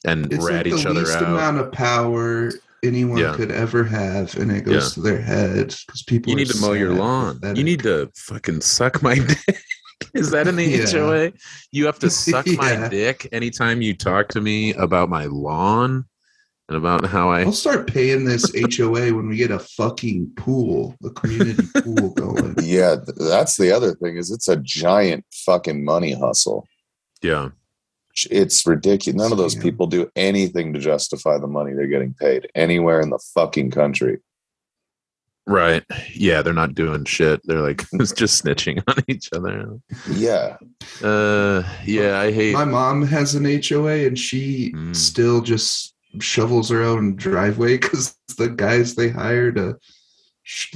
and It's rat like each the least amount of power anyone Yeah. could ever have, and it goes Yeah. to their heads because people. You need to mow your lawn. You need to fucking suck my dick. Is that in the Yeah. HOA? You have to suck my dick anytime you talk to me about my lawn and about how I. I'll start paying this HOA when we get a fucking pool, a community pool going. yeah that's the other thing is it's a giant fucking money hustle Yeah. it's ridiculous none of those Yeah. people do anything to justify the money they're getting paid anywhere in the fucking country Right. Yeah. They're not doing shit. They're like just snitching on each other. yeah Uh. Yeah. I hate. My mom has an HOA and she Mm. still just shovels her own driveway because the guys they hire to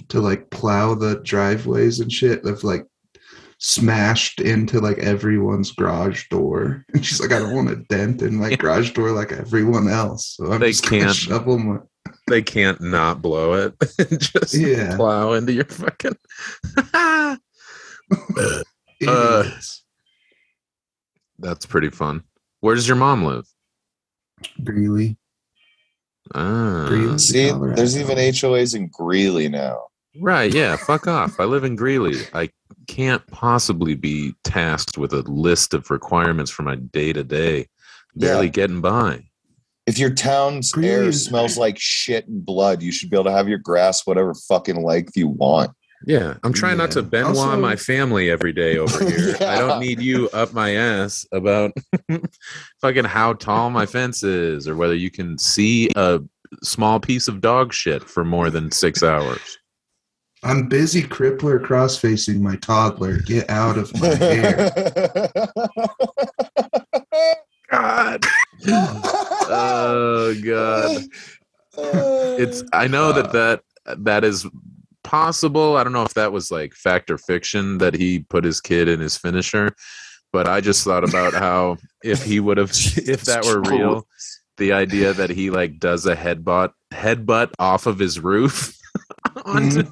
to like plow the driveways and shit have like smashed into like everyone's garage door. And she's like, I don't want a dent in my garage door like everyone else. So I'm They just can't. shovel my They can't not blow it. and just Yeah. plow into your fucking. Uh. That's pretty fun. Where does your mom live? Greeley. Ah, see Colorado. there's even hoas in greeley now right. Yeah. Fuck off. I live in Greeley. I can't possibly be tasked with a list of requirements for my day to day. Barely Yeah. getting by. if your town's Greeley air smells like shit and blood you should be able to have your grass whatever fucking length you want Yeah, I'm trying not to Yeah. Benoit Also- my family every day over here. I don't need you up my ass about fucking how tall my fence is or whether you can see a small piece of dog shit for more than six hours. I'm busy crippler cross facing my toddler. Get out of my hair. God. Oh God. Uh, it's I know that that that is possible. I don't know if that was like fact or fiction that he put his kid in his finisher, but I just thought about how if he would have if that were real, the idea that he like does a headbutt headbutt off of his roof onto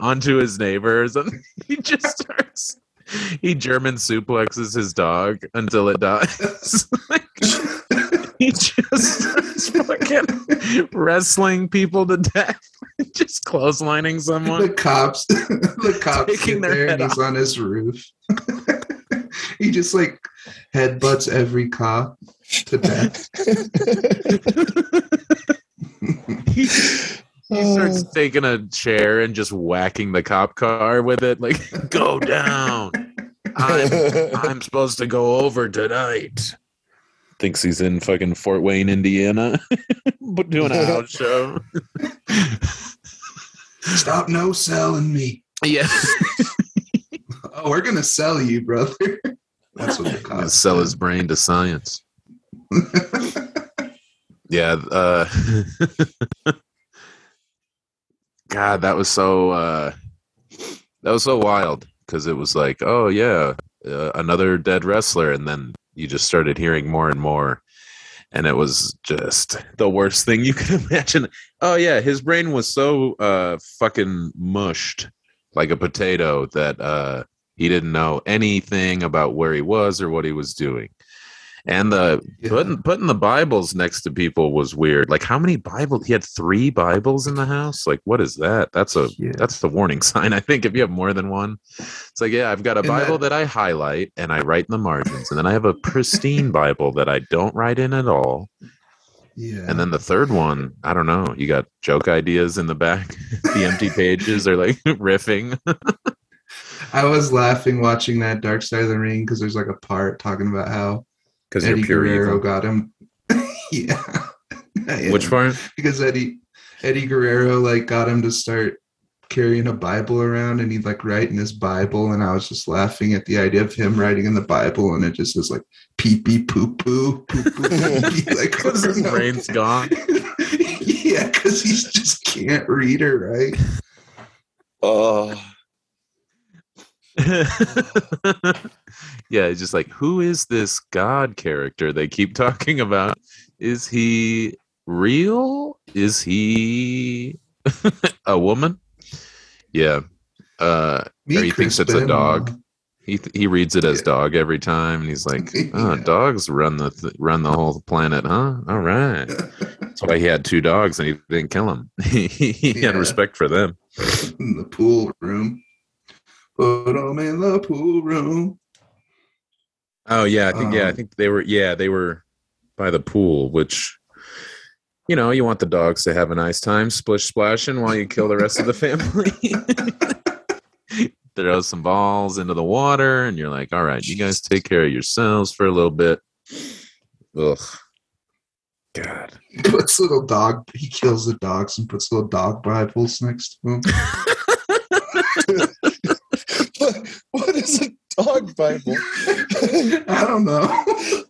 onto his neighbors and he just starts he German suplexes his dog until it dies. Like, he just starts fucking wrestling people to death, just clotheslining someone. the cops, the cops Taking get their there and he's on his roof. he just like headbutts every cop to death. he, he starts taking a chair and just whacking the cop car with it, like, go down. I'm, I'm supposed to go over tonight. Thinks he's in fucking Fort Wayne, Indiana, but doing a house show. Stop no selling me. Yeah, Oh, we're gonna sell you, brother. That's what the gonna sell his brain to science. Yeah, uh, God, that was so uh, that was so wild because it was like, oh yeah, uh, another dead wrestler, and then you just started hearing more and more, and it was just the worst thing you could imagine. Oh yeah, his brain was so uh, fucking mushed. like a potato that uh, he didn't know anything about where he was or what he was doing. And the Yeah. putting putting the Bibles next to people was weird. Like how many Bibles? He had three Bibles in the house. Like what is that? That's a Yeah. that's the warning sign. I think if you have more than one, it's like yeah, I've got a And Bible that- that I highlight and I write in the margins, and then I have a pristine Bible that I don't write in at all. Yeah. And then the third one, I don't know. You got joke ideas in the back. the empty pages are like riffing. I was laughing watching that Dark Side of the Ring because there's like a part talking about how Because Eddie you're pure Guerrero evil. got him. yeah. I Which am. part? Because Eddie Eddie Guerrero like got him to start carrying a Bible around and he'd like write in his Bible and I was just laughing at the idea of him writing in the Bible and it just was like pee pee poo poo poo poo pee pee like Because his no. brain's gone. yeah, because he just can't read or write. Oh, yeah, it's just like who is this God character they keep talking about? Is he real? Is he a woman? Yeah. Uh Or he thinks it's a dog. uh, he he reads it as Yeah. dog every time and he's like, "Oh, Yeah. dogs run the th- run the whole planet, huh? All right." That's why he had two dogs and he didn't kill them. he he had respect for them. in the pool room. Put 'em in the pool room. Oh yeah, I think yeah, I Um, think they were yeah, they were by the pool, which you know, you want the dogs to have a nice time splish splashing while you kill the rest of the family. Throw some balls into the water and you're like, all right, you guys take care of yourselves for a little bit. Ugh. God. He puts little dog. He kills the dogs and puts little dog Bibles next to him. what, what is a dog Bible? I don't know.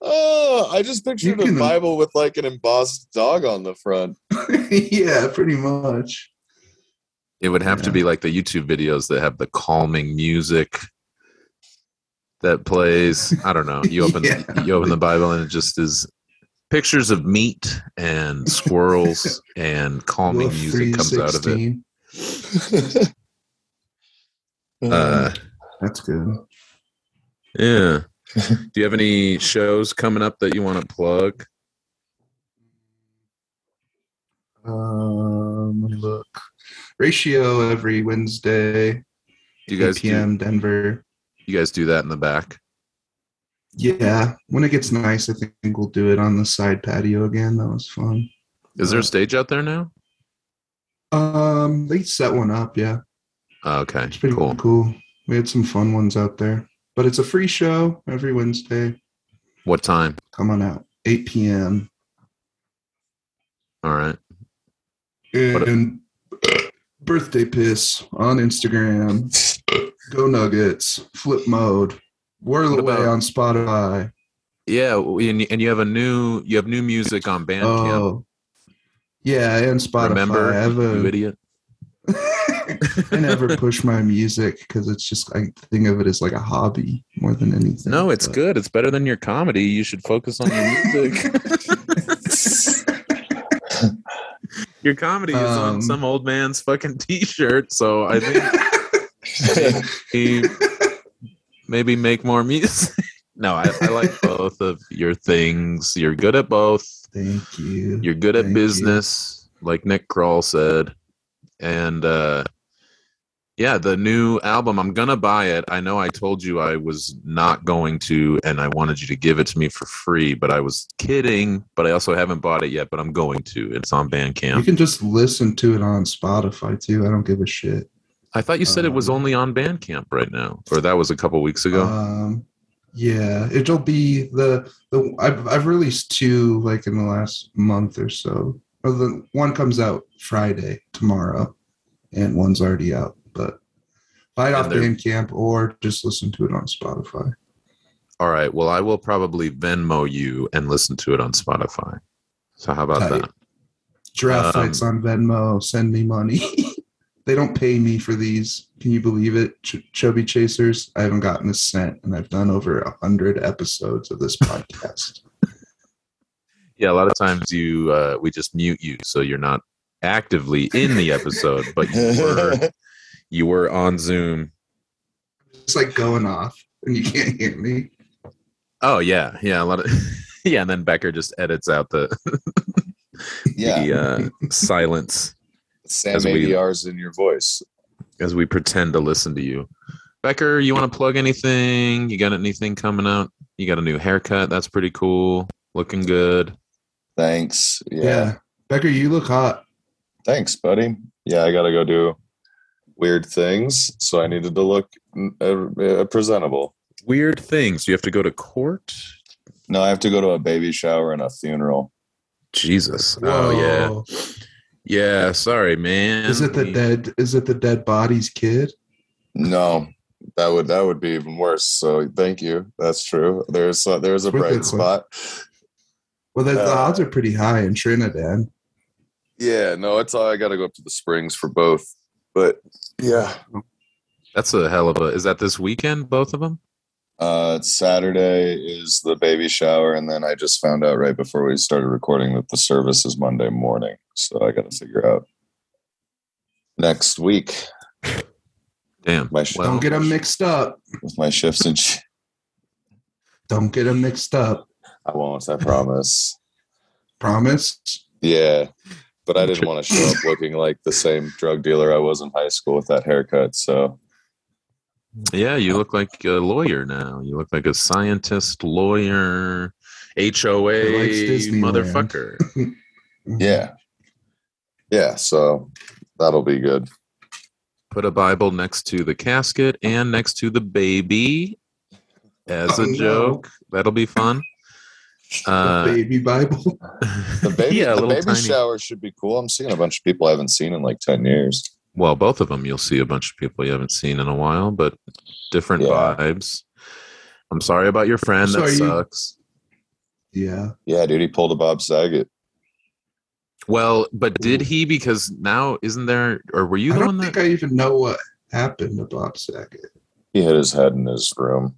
oh, I just pictured You a Bible with like an embossed dog on the front. yeah, pretty much. It would have to be like the YouTube videos that have the calming music that plays. I don't know. You open Yeah. you open the Bible and it just is pictures of meat and squirrels and calming music comes out of it. 316. Uh, That's good. Yeah. Do you have any shows coming up that you want to plug? Um, let me look. Ratio every Wednesday, Do you guys 8 do, p.m. Denver. you guys do that in the back? Yeah, when it gets nice, I think we'll do it on the side patio again. That was fun. Is there a stage out there now? Um, they set one up. Yeah, Oh, okay, it's pretty cool. cool. We had some fun ones out there, but it's a free show every Wednesday. What time? Come on out, 8 p.m. All right. And birthday piss on Instagram. Go Nuggets. Flip mode. Whirl away on Spotify. Yeah, and, you have a new you have new music on Bandcamp. Oh, yeah, and Spotify. Remember, I have you idiot. I never push my music because it's just I think of it as like a hobby more than anything. No, it's but- good. It's better than your comedy. You should focus on your music. your comedy is on Um, some old man's fucking t-shirt, so I think he maybe make more music. no, I, I like both of your things. You're good at both. Thank you. You're good at Thank you. business, like Nick Kroll said. And uh yeah, the new album, I'm gonna buy it. I know I told you I was not going to, and I wanted you to give it to me for free, but I was kidding. But I also haven't bought it yet, but I'm going to. It's on Bandcamp. You can just listen to it on Spotify too. I don't give a shit. I thought you said it was um, only on Bandcamp right now, or that was a couple weeks ago. Um, yeah, it'll be the the I've I've released two like in the last month or so. Or the one comes out Friday tomorrow, and one's already out. But buy it off Bandcamp or just listen to it on Spotify. All right. Well, I will probably Venmo you and listen to it on Spotify. So how about Tight. that? Giraffe Um, fights on Venmo. Send me money. they don't pay me for these. Can you believe it? Ch- Chubby Chasers. I haven't gotten a cent, and I've done over a hundred episodes of this podcast. Yeah, a lot of times you uh, we just mute you so you're not actively in the episode, but you were You were on Zoom. It's like going off and you can't hear me. Oh yeah, yeah. A lot of yeah, and then Becker just edits out the Yeah. the uh, silence Sam as we- ADR's in your voice. as we pretend to listen to you. Becker, you want to plug anything? You got anything coming out? You got a new haircut. That's pretty cool. Looking good. Thanks. Yeah. Yeah. Becker, you look hot. Thanks, buddy. Yeah, I got to go do weird things. So I needed to look uh, uh, presentable. Weird things. You have to go to court. No, I have to go to a baby shower and a funeral. Jesus. Oh yeah. Yeah. Sorry, man. Is it the dead is it the dead body's kid? No, that would that would be even worse. So thank you. That's true. There's uh, there's a bright spot. Well the, the Uh, odds are pretty high in Trinidad. Yeah, no, it's all I got to go up to the springs for both. But yeah, That's a hell of a. Is that this weekend? Both of them? uh, Saturday is the baby shower, and then I just found out right before we started recording that the service is Monday morning. So I got to figure out next week Damn. My sh- Well, Don't get them mixed up. with my shifts and sh- Don't get them mixed up. I won't. I promise. Promise? Yeah, but I didn't want to show up looking like the same drug dealer I was in high school with that haircut. So Yeah, you look like a lawyer now. You look like a scientist, lawyer, HOA He likes motherfucker. yeah, yeah. So that'll be good. Put a Bible next to the casket and next to the baby as Oh, a no. joke. That'll be fun. The Uh, baby Bible. The baby, yeah, a the little baby tiny. shower should be cool. I'm seeing a bunch of people I haven't seen in like ten years. Well, both of them you'll see a bunch of people you haven't seen in a while, but different Yeah. vibes. I'm sorry about your friend. That Sorry, you- sucks. Yeah. Yeah, dude, he pulled a Bob Saget. Well, but did he? Because now isn't there, or were you I the don't think that? I even know what happened to Bob Saget. He hit his head in his room.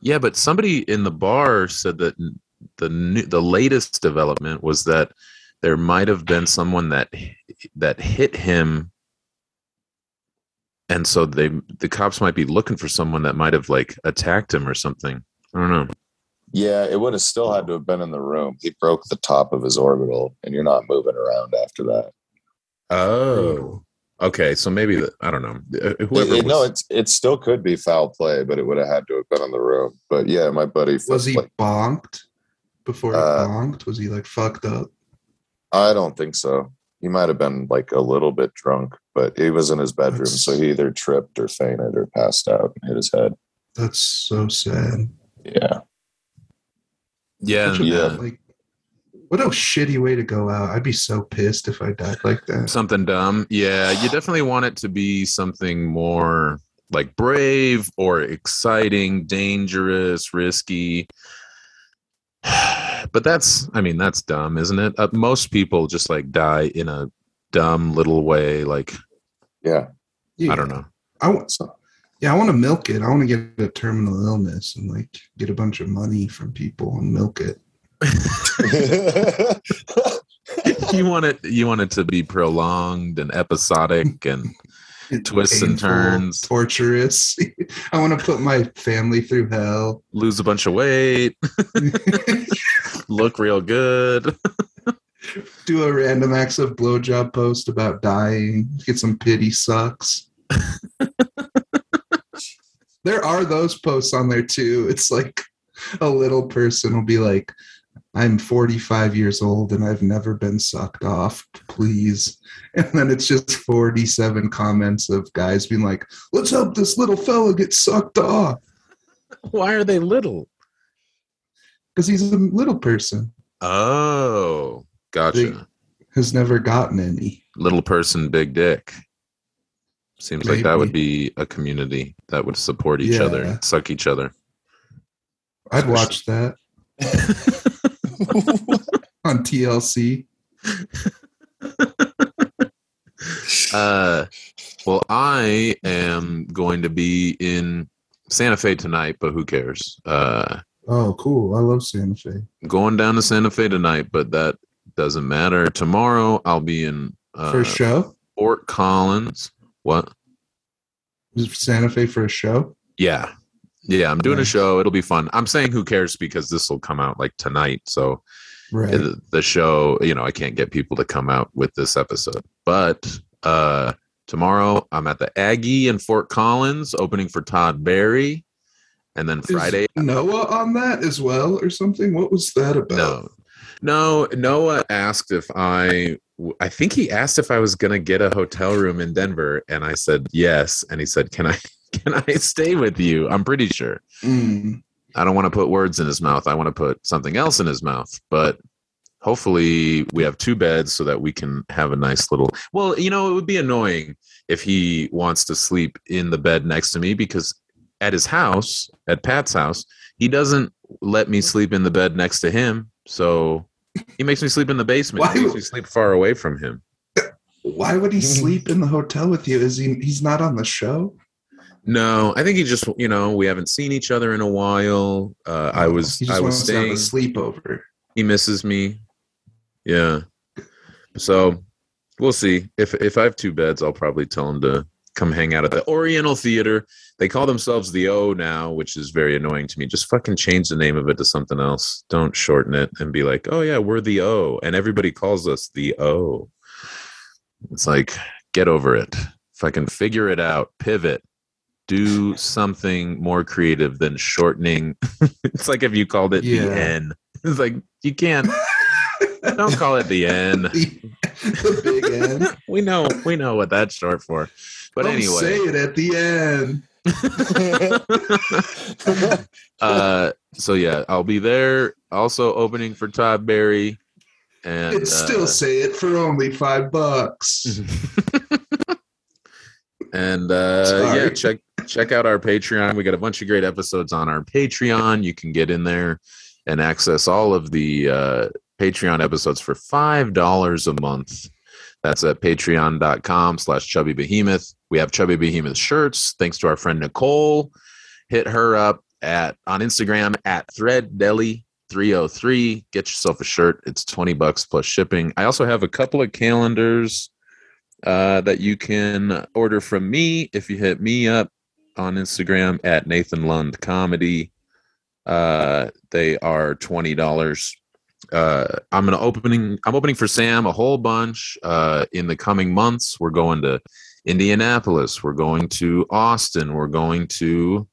Yeah, but somebody in the bar said that n- the new, the latest development was that there might have been someone that that hit him, and so they the cops might be looking for someone that might have like attacked him or something. I don't know. Yeah, it would have still had to have been in the room. He broke the top of his orbital, and you're not moving around after that. Oh, okay. So maybe the, I don't know. Uh, It- Whoever it- no, it's it still could be foul play, but it would have had to have been in the room. But yeah, my buddy Was he like, bonked before he Uh, bonked? Was he like fucked up? I don't think so. He might have been like a little bit drunk, but he was in his bedroom, That's- so he either tripped or fainted or passed out and hit his head. That's so sad. Yeah. yeah, a- Yeah. Like, what a shitty way to go out. I'd be so pissed if I died like that. something dumb. Yeah, you definitely want it to be something more like brave or exciting, dangerous, risky. But that's, I mean, that's dumb, isn't it? Uh, most people just like die in a dumb little way. Like, Yeah. Yeah, I don't know. I want, So, yeah, I want to milk it. I want to get a terminal illness and like get a bunch of money from people and milk it. you want it, you want it to be prolonged and episodic and Twists and turns. torturous. I want to put my family through hell. lose a bunch of weight, look real good. Do a random acts of blowjob post about dying. Get some pity sucks. there are those posts on there too. It's like a little person will be like, I'm 45 years old and I've never been sucked off. Please. And then it's just 47 comments of guys being like, let's help this little fella get sucked off. Why are they little? Because he's a little person, Oh, gotcha. has never gotten any. Little person, big dick. Seems like that would be a community that would support each other, Yeah. suck each other. I'd watch that on TLC. Uh, well, I am going to be in Santa Fe tonight, but who cares? Uh, Oh, cool. I love Santa Fe. going down to Santa Fe tonight, but that doesn't matter. Tomorrow, I'll be in uh, First show? Fort Collins. What? Santa Fe for a show. Yeah. Yeah, I'm doing Nice. a show. It'll be fun. I'm saying who cares because this will come out like tonight. So Right. the, the show, you know, I can't get people to come out with this episode. But uh tomorrow I'm at the Aggie in Fort Collins opening for Todd Barry. And then Is Friday Noah on that as well, or something. What was that about? No, no. Noah asked if I. I think he asked if I was going to get a hotel room in Denver, and I said yes. And he said, "Can I? Can I stay with you?" I'm pretty sure. Mm. I don't want to put words in his mouth. I want to put something else in his mouth. But hopefully, we have two beds so that we can have a nice little. Well, you know, it would be annoying if he wants to sleep in the bed next to me because at his house, at Pat's house, he doesn't let me sleep in the bed next to him. So he makes me sleep in the basement. He Why- makes me sleep far away from him. Why would he sleep in the hotel with you? Is he? He's not on the show. No, I think he just, you know, we haven't seen each other in a while. Uh, I was, He just I was wants have a staying. sleepover. he misses me. Yeah. So we'll see. If if I have two beds, I'll probably tell him to come hang out at the Oriental Theater. They call themselves the O now, which is very annoying to me. Just fucking change the name of it to something else. Don't shorten it and be like, "Oh yeah, we're the O," and everybody calls us the O. It's like, get over it. If I can figure it out, pivot, do something more creative than shortening. it's like if you called it Yeah. the N. It's like you can't. Don't call it the N. the big N. We know we know what that's short for. But Don't say it at the end. uh, so yeah, I'll be there. Also opening for Todd Barry, and It's still uh, say it for only five bucks. and uh, Sorry. yeah, check check out our Patreon. We got a bunch of great episodes on our Patreon. You can get in there and access all of the uh, Patreon episodes for five dollars a month. That's at patreon.com slash chubby behemoth. We have chubby behemoth shirts. Thanks to our friend Nicole. Hit her up at on Instagram at threaddeli303. Get yourself a shirt. It's 20 bucks plus shipping. I also have a couple of calendars uh, that you can order from me if you hit me up on Instagram at Nathan Lund Comedy. Uh, they are twenty dollars. Uh, I'm gonna opening. I'm opening for Sam a whole bunch uh, in the coming months. We're going to Indianapolis. We're going to Austin. We're going to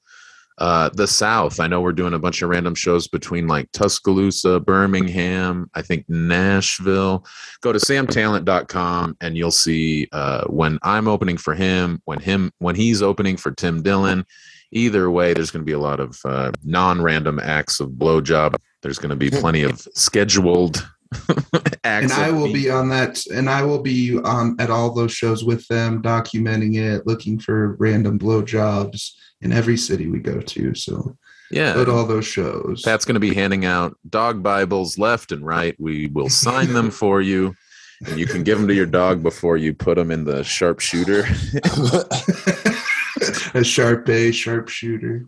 uh, the South. I know we're doing a bunch of random shows between like Tuscaloosa, Birmingham, I think Nashville go to samtallent.com and you'll see uh, when I'm opening for him, when him when he's opening for Tim Dillon. Either way, there's going to be a lot of uh, non-random acts of blowjob. There's going to be plenty of scheduled acts. and I will be on that, and I will be on at all those shows with them, documenting it, looking for random blowjobs in every city we go to. So yeah. go to all those shows. Pat's going to be handing out dog Bibles left and right. We will sign them for you, and you can give them to your dog before you put them in the sharpshooter. a sharp A sharpshooter.